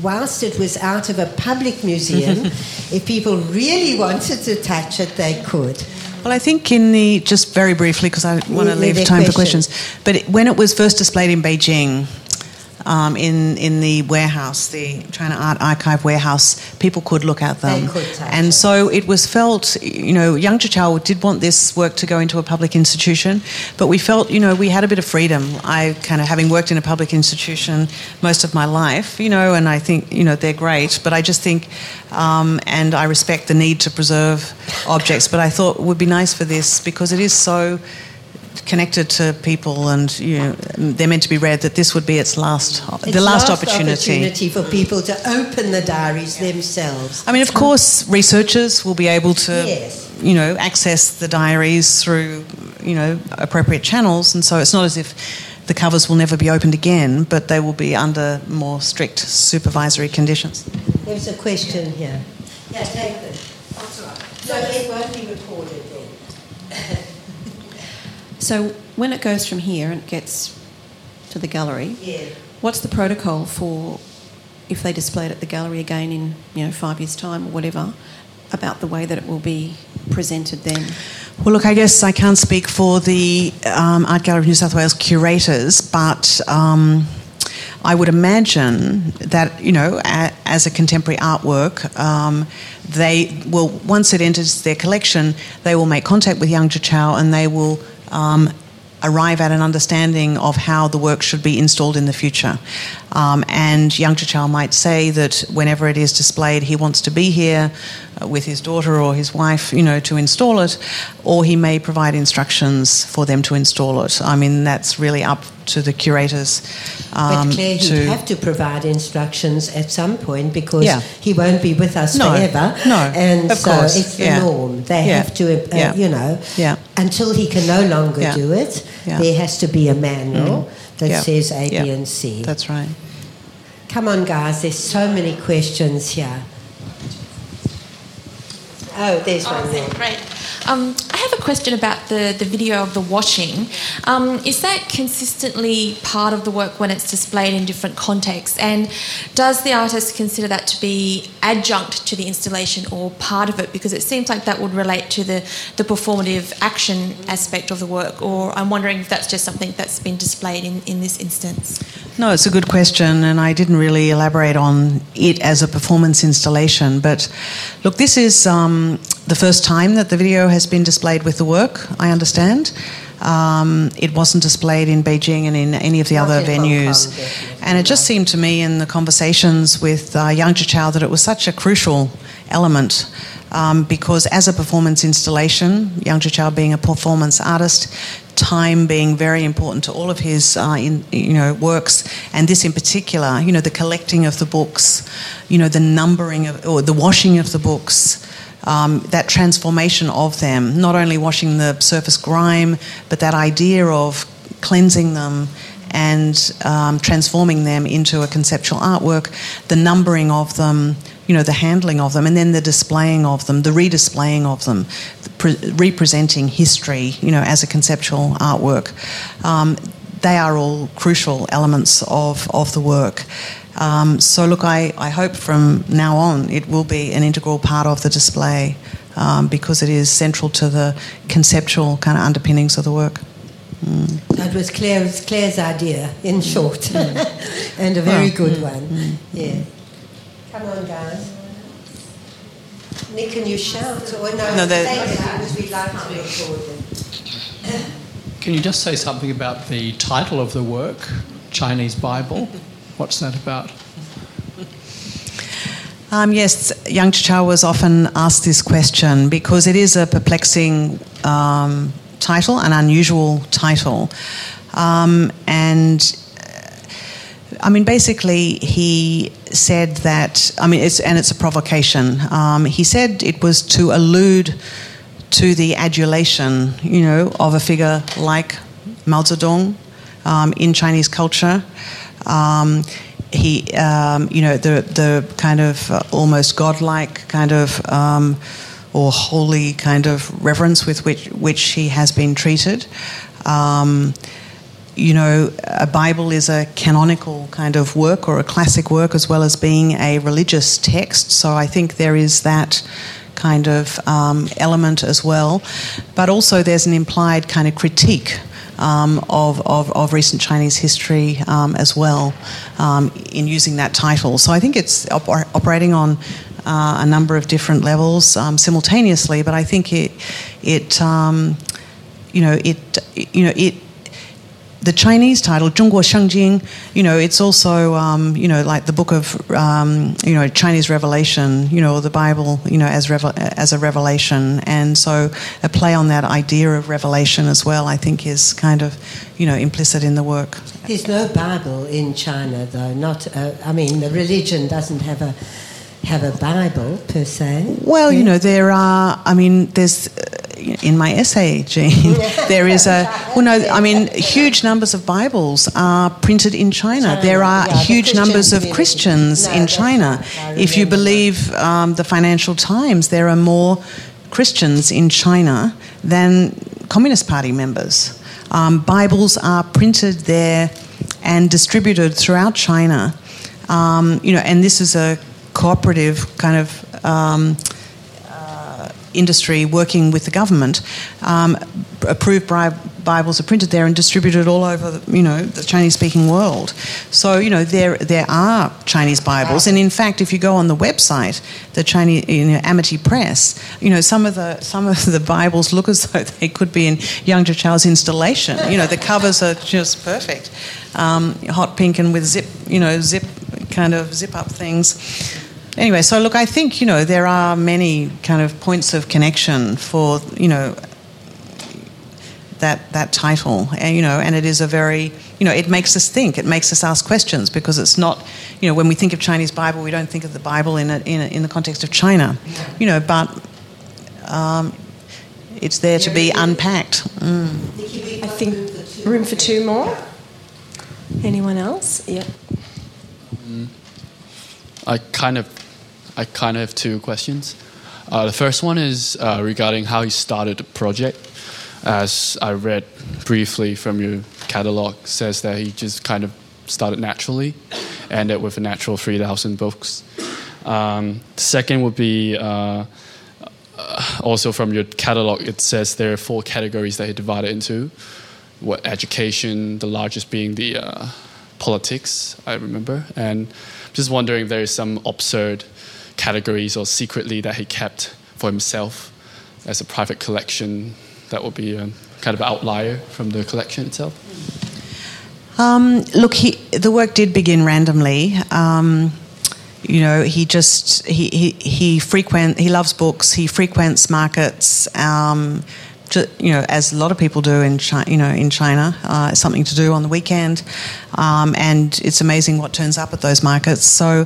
whilst it was out of a public museum, if people really wanted to touch it, they could. Well, I think in the just very briefly because I want to Leave time for questions. questions. But it, when it was first displayed in Beijing, um, in in the warehouse, the China Art Archive warehouse. People could look at them, They could touch and it. so it was felt. You know, Yang Zhichao did want this work to go into a public institution, but we felt, you know, we had a bit of freedom. I kind of having worked in a public institution most of my life, you know, and I think you know they're great, but I just think, um, and I respect the need to preserve objects, but I thought it would be nice for this because it is so connected to people and you know, they're meant to be read that this would be its last the It's last, opportunity. opportunity for people to open the diaries themselves. I mean, of course, researchers will be able to, Yes. you know, access the diaries through, you know, appropriate channels, and so it's not as if the covers will never be opened again, but they will be under more strict supervisory conditions. There's a question here. Yeah, take it. No, it won't be recorded then. So when it goes from here and it gets to the gallery, Yeah. what's the protocol for if they display it at the gallery again in you know five years' time or whatever about the way that it will be presented then? Well, look, I guess I can't speak for the um, Art Gallery of New South Wales curators, but um, I would imagine that, you know, a, as a contemporary artwork, um, they will, once it enters their collection, they will make contact with Yang Zhichao and they will um, arrive at an understanding of how the work should be installed in the future. Um, and Yang Zhichao might say that whenever it is displayed, he wants to be here uh, with his daughter or his wife, you know, to install it, or he may provide instructions for them to install it. I mean, that's really up to the curators. Um, But Claire, he'd to- have to provide instructions at some point because Yeah. he won't be with us No, forever. no, and of so course, it's the yeah. norm. They Yeah, have to, uh, you know, Yeah. until he can no longer do it. There has to be a manual that Yeah. says A, B, and C. That's right. Come on, guys. There's so many questions here. Oh, there's Oh, one there. great. Um, I have a question about the, the video of the washing. Um, is that consistently part of the work when it's displayed in different contexts? And does the artist consider that to be adjunct to the installation or part of it? Because it seems like that would relate to the, the performative action aspect of the work. Or I'm wondering if that's just something that's been displayed in, in this instance. No, it's a good question, and I didn't really elaborate on it as a performance installation. But look, this is um, the first time that the video has been displayed with the work, I understand. Um, it wasn't displayed in Beijing and in any of the other venues. And it just seemed to me in the conversations with uh, Yang Zhichao that it was such a crucial element um, because as a performance installation, Yang Zhichao being a performance artist, time being very important to all of his uh, in, you know works, and this in particular, you know, the collecting of the books, you know, the numbering of or the washing of the books. Um, that transformation of them, not only washing the surface grime, but that idea of cleansing them and um, transforming them into a conceptual artwork, the numbering of them, you know, the handling of them, and then the displaying of them, the redisplaying of them, the pre- representing history, you know, as a conceptual artwork. Um, they are all crucial elements of, of the work. Um, so, look, I, I hope from now on it will be an integral part of the display um, because it is central to the conceptual kind of underpinnings of the work. Mm. That was Claire's, Claire's idea, in short, mm. and a very mm. good one. Yeah. Come on, guys. Nick, can you shout? Or no, No, the- say because we'd like to record it. Can you just say something about the title of the work, Chinese Bible? What's that about? Um, yes, Yang Zhichao was often asked this question because it is a perplexing um, title, an unusual title. Um, and uh, I mean, basically, he said that, I mean, it's, and it's a provocation. Um, he said it was to allude to the adulation, you know, of a figure like Mao Zedong um, in Chinese culture. Um, he, um, you know, the the kind of uh, almost godlike kind of um, or holy kind of reverence with which which he has been treated. Um, you know, a Bible is a canonical kind of work or a classic work as well as being a religious text. So I think there is that kind of um, element as well. But also there's an implied kind of critique um, of, of, of, recent Chinese history um, as well um, in using that title. So I think it's op- operating on uh, a number of different levels um, simultaneously, but I think it, it you know, it, you know, it the Chinese title Zhongguo Shengjing, you know, it's also um, you know like the book of um, you know Chinese Revelation, you know, the Bible, you know, as revel- as a revelation, and so a play on that idea of revelation as well. I think is kind of you know implicit in the work. There's no Bible in China, though. Not uh, I mean, the religion doesn't have a have a Bible per se. Well, yeah. you know, there are. I mean, there's. Uh, in my essay, Gene, there is a, well, no, I mean, huge numbers of Bibles are printed in China. China. There are yeah, huge numbers of Christians no, in China. If you believe um, the Financial Times, there are more Christians in China than Communist Party members. Um, Bibles are printed there and distributed throughout China. Um, you know, and this is a cooperative kind of um, industry working with the government, um, approved Bibles are printed there and distributed all over, you know, the Chinese-speaking world. So, you know, there there are Chinese Bibles, and in fact, if you go on the website, the Chinese, you know, Amity Press, you know, some of the some of the Bibles look as though they could be in Yang Zhichao's installation. You know, the covers are just perfect, um, hot pink and with zip, you know, zip kind of zip up things anyway, so look, I think you know there are many kind of points of connection for you know that that title, and you know, and it is a very you know it makes us think, it makes us ask questions because it's not you know when we think of Chinese Bible, we don't think of the Bible in a, in, a, in the context of China, you know, but. Um, it's there to be unpacked. Mm. I think room for two more. Anyone else? Yeah. Um, I kind of I kind of have two questions. Uh, the first one is uh, regarding how you started the project. As I read briefly from your catalog, says that he just kind of started naturally, and ended with a natural 3,000 books. Um, the second would be uh, uh, also from your catalog, it says there are four categories that he divided into. What education, the largest being the uh, politics, I remember, and just wondering if there is some absurd categories or secretly that he kept for himself as a private collection that would be a kind of outlier from the collection itself? Um, look, he, the work did begin randomly. Um, you know, he just he, he he frequent he loves books. He frequents markets. Um, you know, as a lot of people do in China, you know, in China, uh, something to do on the weekend, um, and it's amazing what turns up at those markets. So,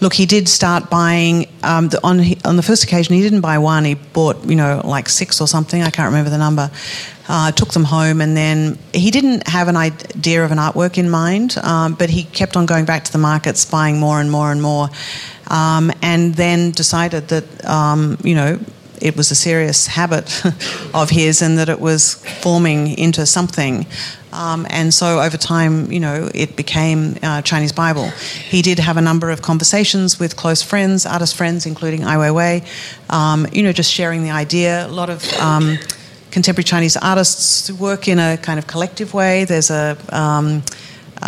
look, he did start buying um, the, on on the first occasion. He didn't buy one; he bought, you know, like six or something. I can't remember the number. Uh, took them home, and then he didn't have an idea of an artwork in mind, um, but he kept on going back to the markets, buying more and more and more. Um, and then decided that um, you know it was a serious habit of his and that it was forming into something. Um, and so over time, you know, it became uh, Chinese Bible. He did have a number of conversations with close friends, artist friends, including Ai Weiwei, um, you know, just sharing the idea. A lot of um, contemporary Chinese artists work in a kind of collective way. There's a um,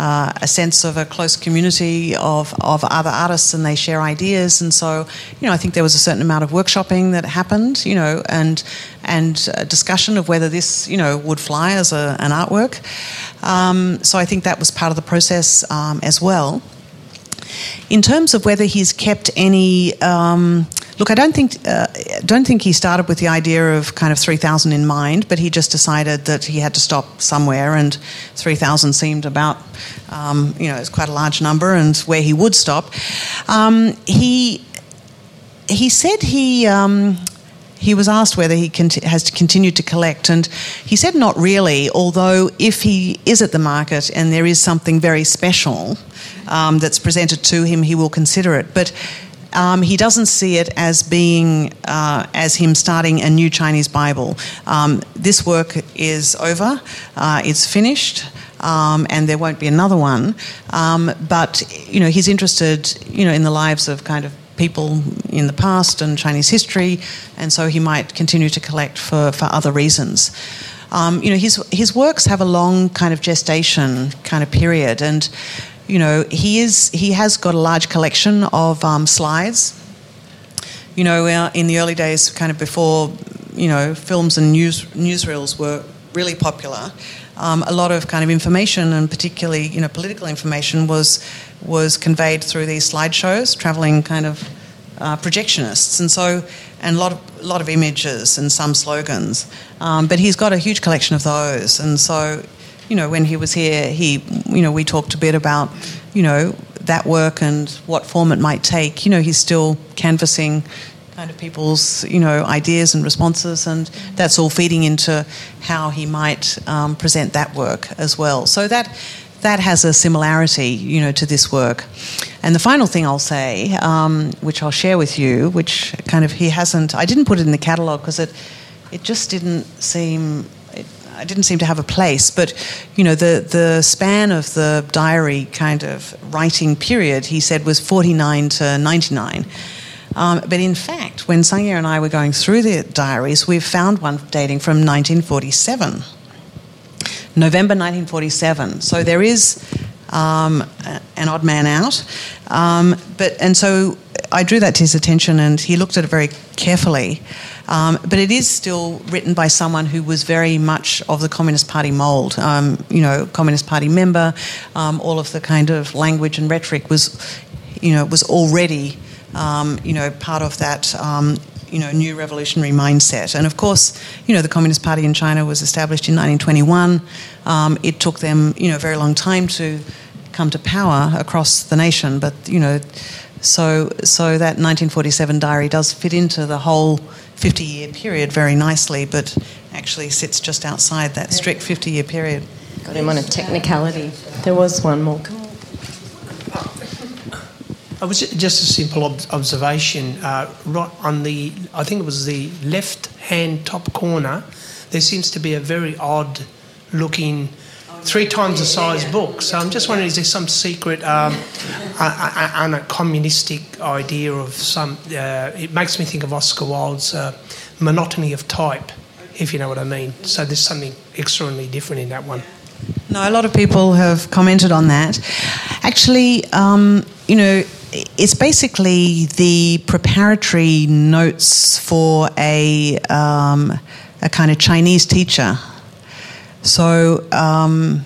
uh, a sense of a close community of, of other artists and they share ideas. And so, you know, I think there was a certain amount of workshopping that happened, you know, and, and discussion of whether this, you know, would fly as a, an artwork. Um, so I think that was part of the process um, as well. In terms of whether he's kept any um, Look, I don't think uh, don't think he started with the idea of kind of three thousand in mind, but he just decided that he had to stop somewhere, and three thousand seemed about um, you know it's quite a large number, and where he would stop. Um, he he said he. Um, he was asked whether he has continued to collect, and he said not really. Although, if he is at the market and there is something very special um, that's presented to him, he will consider it. But um, he doesn't see it as being uh, as him starting a new Chinese Bible. Um, this work is over. Uh, it's finished. Um, and there won't be another one. Um, but you know, he's interested, you know, in the lives of kind of people in the past and Chinese history, and so he might continue to collect for, for other reasons. Um, you know, his his works have a long kind of gestation kind of period, and you know, he is he has got a large collection of um, slides. You know, uh, in the early days, kind of before you know films and news newsreels were really popular. Um, a lot of kind of information, and particularly you know political information, was was conveyed through these slideshows, traveling kind of uh, projectionists, and so and a lot of a lot of images and some slogans. Um, but he's got a huge collection of those, and so you know when he was here, he you know we talked a bit about you know that work and what form it might take. You know he's still canvassing kind of people's you know ideas and responses, and that's all feeding into how he might um, present that work as well. So that that has a similarity, you know, to this work. And the final thing I'll say, um, which I'll share with you, which kind of he hasn't, I didn't put it in the catalogue because it, it just didn't seem, didn't seem to have a place. But, you know, the, the span of the diary kind of writing period, he said, was 49 to 99. Um, but in fact, when Sang Ye and I were going through the diaries, we've found one dating from 1947. November 1947. So there is um, an odd man out. Um, but and so I drew that to his attention, and he looked at it very carefully. Um, but it is still written by someone who was very much of the Communist Party mould. Um, you know, Communist Party member. Um, all of the kind of language and rhetoric was, you know, was already. Um, you know, part of that you know, new revolutionary mindset. And of course, you know, the Communist Party in China was established in 1921. Um, it took them, you know, a very long time to come to power across the nation, but you know, so so that 1947 diary does fit into the whole 50-year period very nicely, but actually sits just outside that strict 50-year period. Got him on a technicality. There was one more. It was just a simple ob- observation. Uh, right on the, I think it was the left-hand top corner, there seems to be a very odd looking three times the size book. So I'm just wondering, is there some secret um, and a, a, communistic idea of some? Uh, it makes me think of Oscar Wilde's uh, monotony of type, if you know what I mean. So there's something extraordinarily different in that one. No, a lot of people have commented on that. Actually, um, you know, it's basically the preparatory notes for a, um, a kind of Chinese teacher. So, um,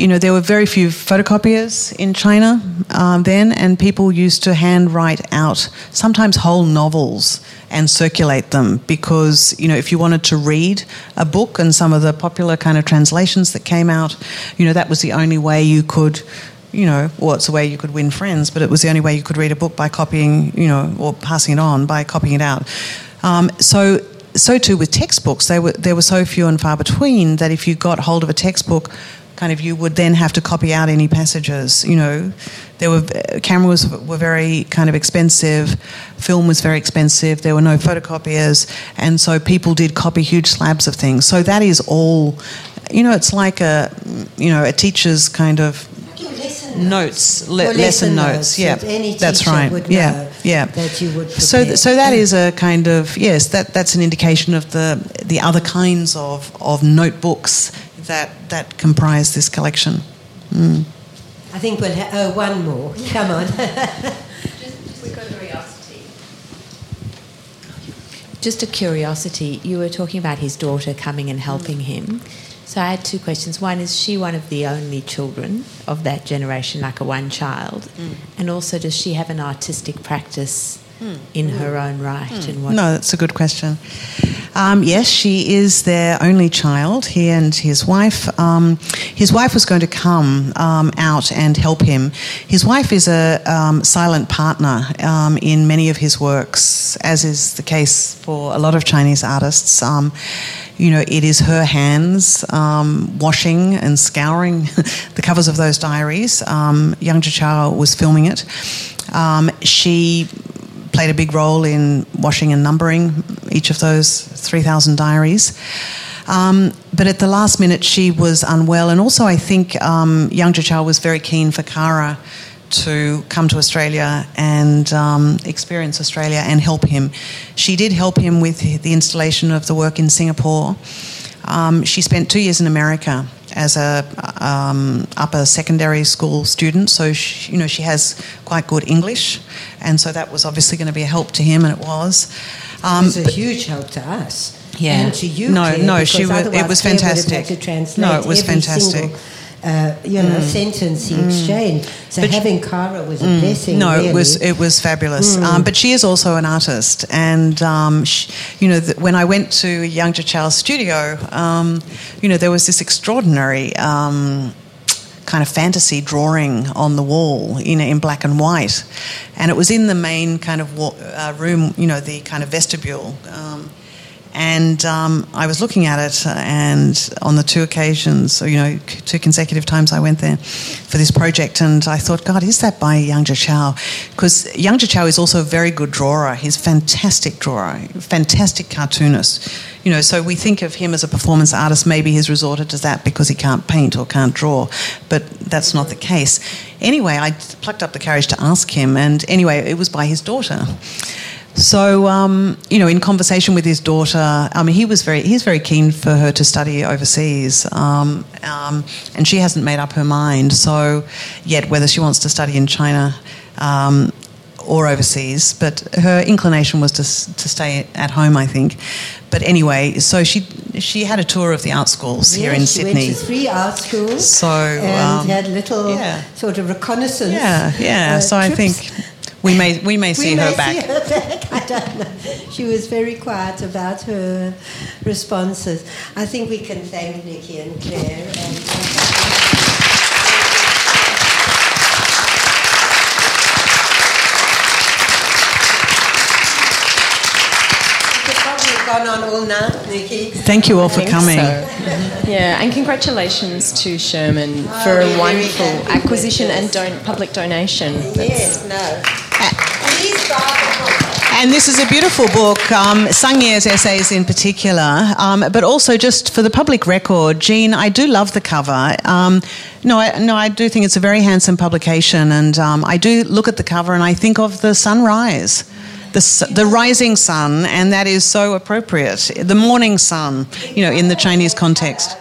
you know, there were very few photocopiers in China um, then, and people used to handwrite out sometimes whole novels and circulate them because, you know, if you wanted to read a book and some of the popular kind of translations that came out, you know, that was the only way you could you know, well, it's a way you could win friends, but it was the only way you could read a book by copying, you know, or passing it on by copying it out. Um, so, so too with textbooks, they were there were so few and far between that if you got hold of a textbook, kind of you would then have to copy out any passages. You know, there were uh, cameras were very kind of expensive, film was very expensive. There were no photocopiers, and so people did copy huge slabs of things. So that is all. You know, it's like a you know a teacher's kind of notes, le- lesson, lesson, notes. Yeah, that that's right. yeah, yeah. That you would. So, so that is a kind of yes. That that's an indication of the the other kinds of of notebooks that that comprise this collection. Mm. I think we'll have oh, one more. Come on. Just, just, a curiosity. just a curiosity. You were talking about his daughter coming and helping mm. him. So I had two questions. One is she one of the only children of that generation, like a one child? Mm. And also, does she have an artistic practice mm. in mm. her own right? Mm. what no, that's a good question. Um, yes, she is their only child, he and his wife. Um, his wife was going to come um, out and help him. His wife is a um, silent partner um, in many of his works, as is the case for a lot of Chinese artists. You know, it is her hands um, washing and scouring the covers of those diaries. Um, Yang Zhichao was filming it. Um, she played a big role in washing and numbering each of those 3,000 diaries. Um, but at the last minute, she was unwell, and also I think um, Yang Zhichao was very keen for Kara to come to Australia and um, experience Australia and help him. She did help him with the installation of the work in Singapore. Um, she spent two years in America as a um, upper secondary school student, so she, you know she has quite good English, and so that was obviously going to be a help to him, and it was. Um, it was a huge help to us. Yeah. And to you, no, Claire, no, she was. It was Claire would have fantastic. had to translate no, it was fantastic. Uh, you know, Mm. sentence he Mm. exchanged. So But having Cara was a Mm. blessing. No, really. it was it was fabulous. Mm. Um, but she is also an artist, and um, she, you know, th- when I went to Yang Zhichao's studio, um, you know, there was this extraordinary. Um, kind of fantasy drawing on the wall in, in black and white and it was in the main kind of wa- uh, room you know the kind of vestibule um, and um, I was looking at it, uh, and on the two occasions, you know, two consecutive times I went there for this project, and I thought, God, is that by Yang Zhichao? Because Yang Zhichao is also a very good drawer. He's a fantastic drawer, fantastic cartoonist. You know, so we think of him as a performance artist. Maybe he's resorted to that because he can't paint or can't draw, but that's not the case. Anyway, I plucked up the courage to ask him, and anyway, it was by his daughter. So, um, you know, in conversation with his daughter, I mean, he was very, he's very keen for her to study overseas, um, um, and she hasn't made up her mind. So, yet whether she wants to study in China um, or overseas, but her inclination was to to stay at home, I think. But anyway, so she she had a tour of the art schools here in Sydney. Three art schools. So, and um, had little yeah. sort of reconnaissance. Yeah, yeah. uh, so I think we may we may see we her may back. See her back. I don't know. She was very quiet about her responses. I think we can thank Nikki and Claire. And, We've probably gone on all night, Nikki. Thank you all for coming. so. Yeah, and congratulations to Sherman Oh, for a wonderful acquisition and don- public donation. Yes, no. Please buy the book. And this is a beautiful book, um, Sang Ye's essays in particular, um, but also just for the public record, Gene, I do love the cover. Um, no, I, no, I do think it's a very handsome publication, and um, I do look at the cover and I think of the sunrise. The, the rising sun, and that is so appropriate. The morning sun, you know, in the Chinese context.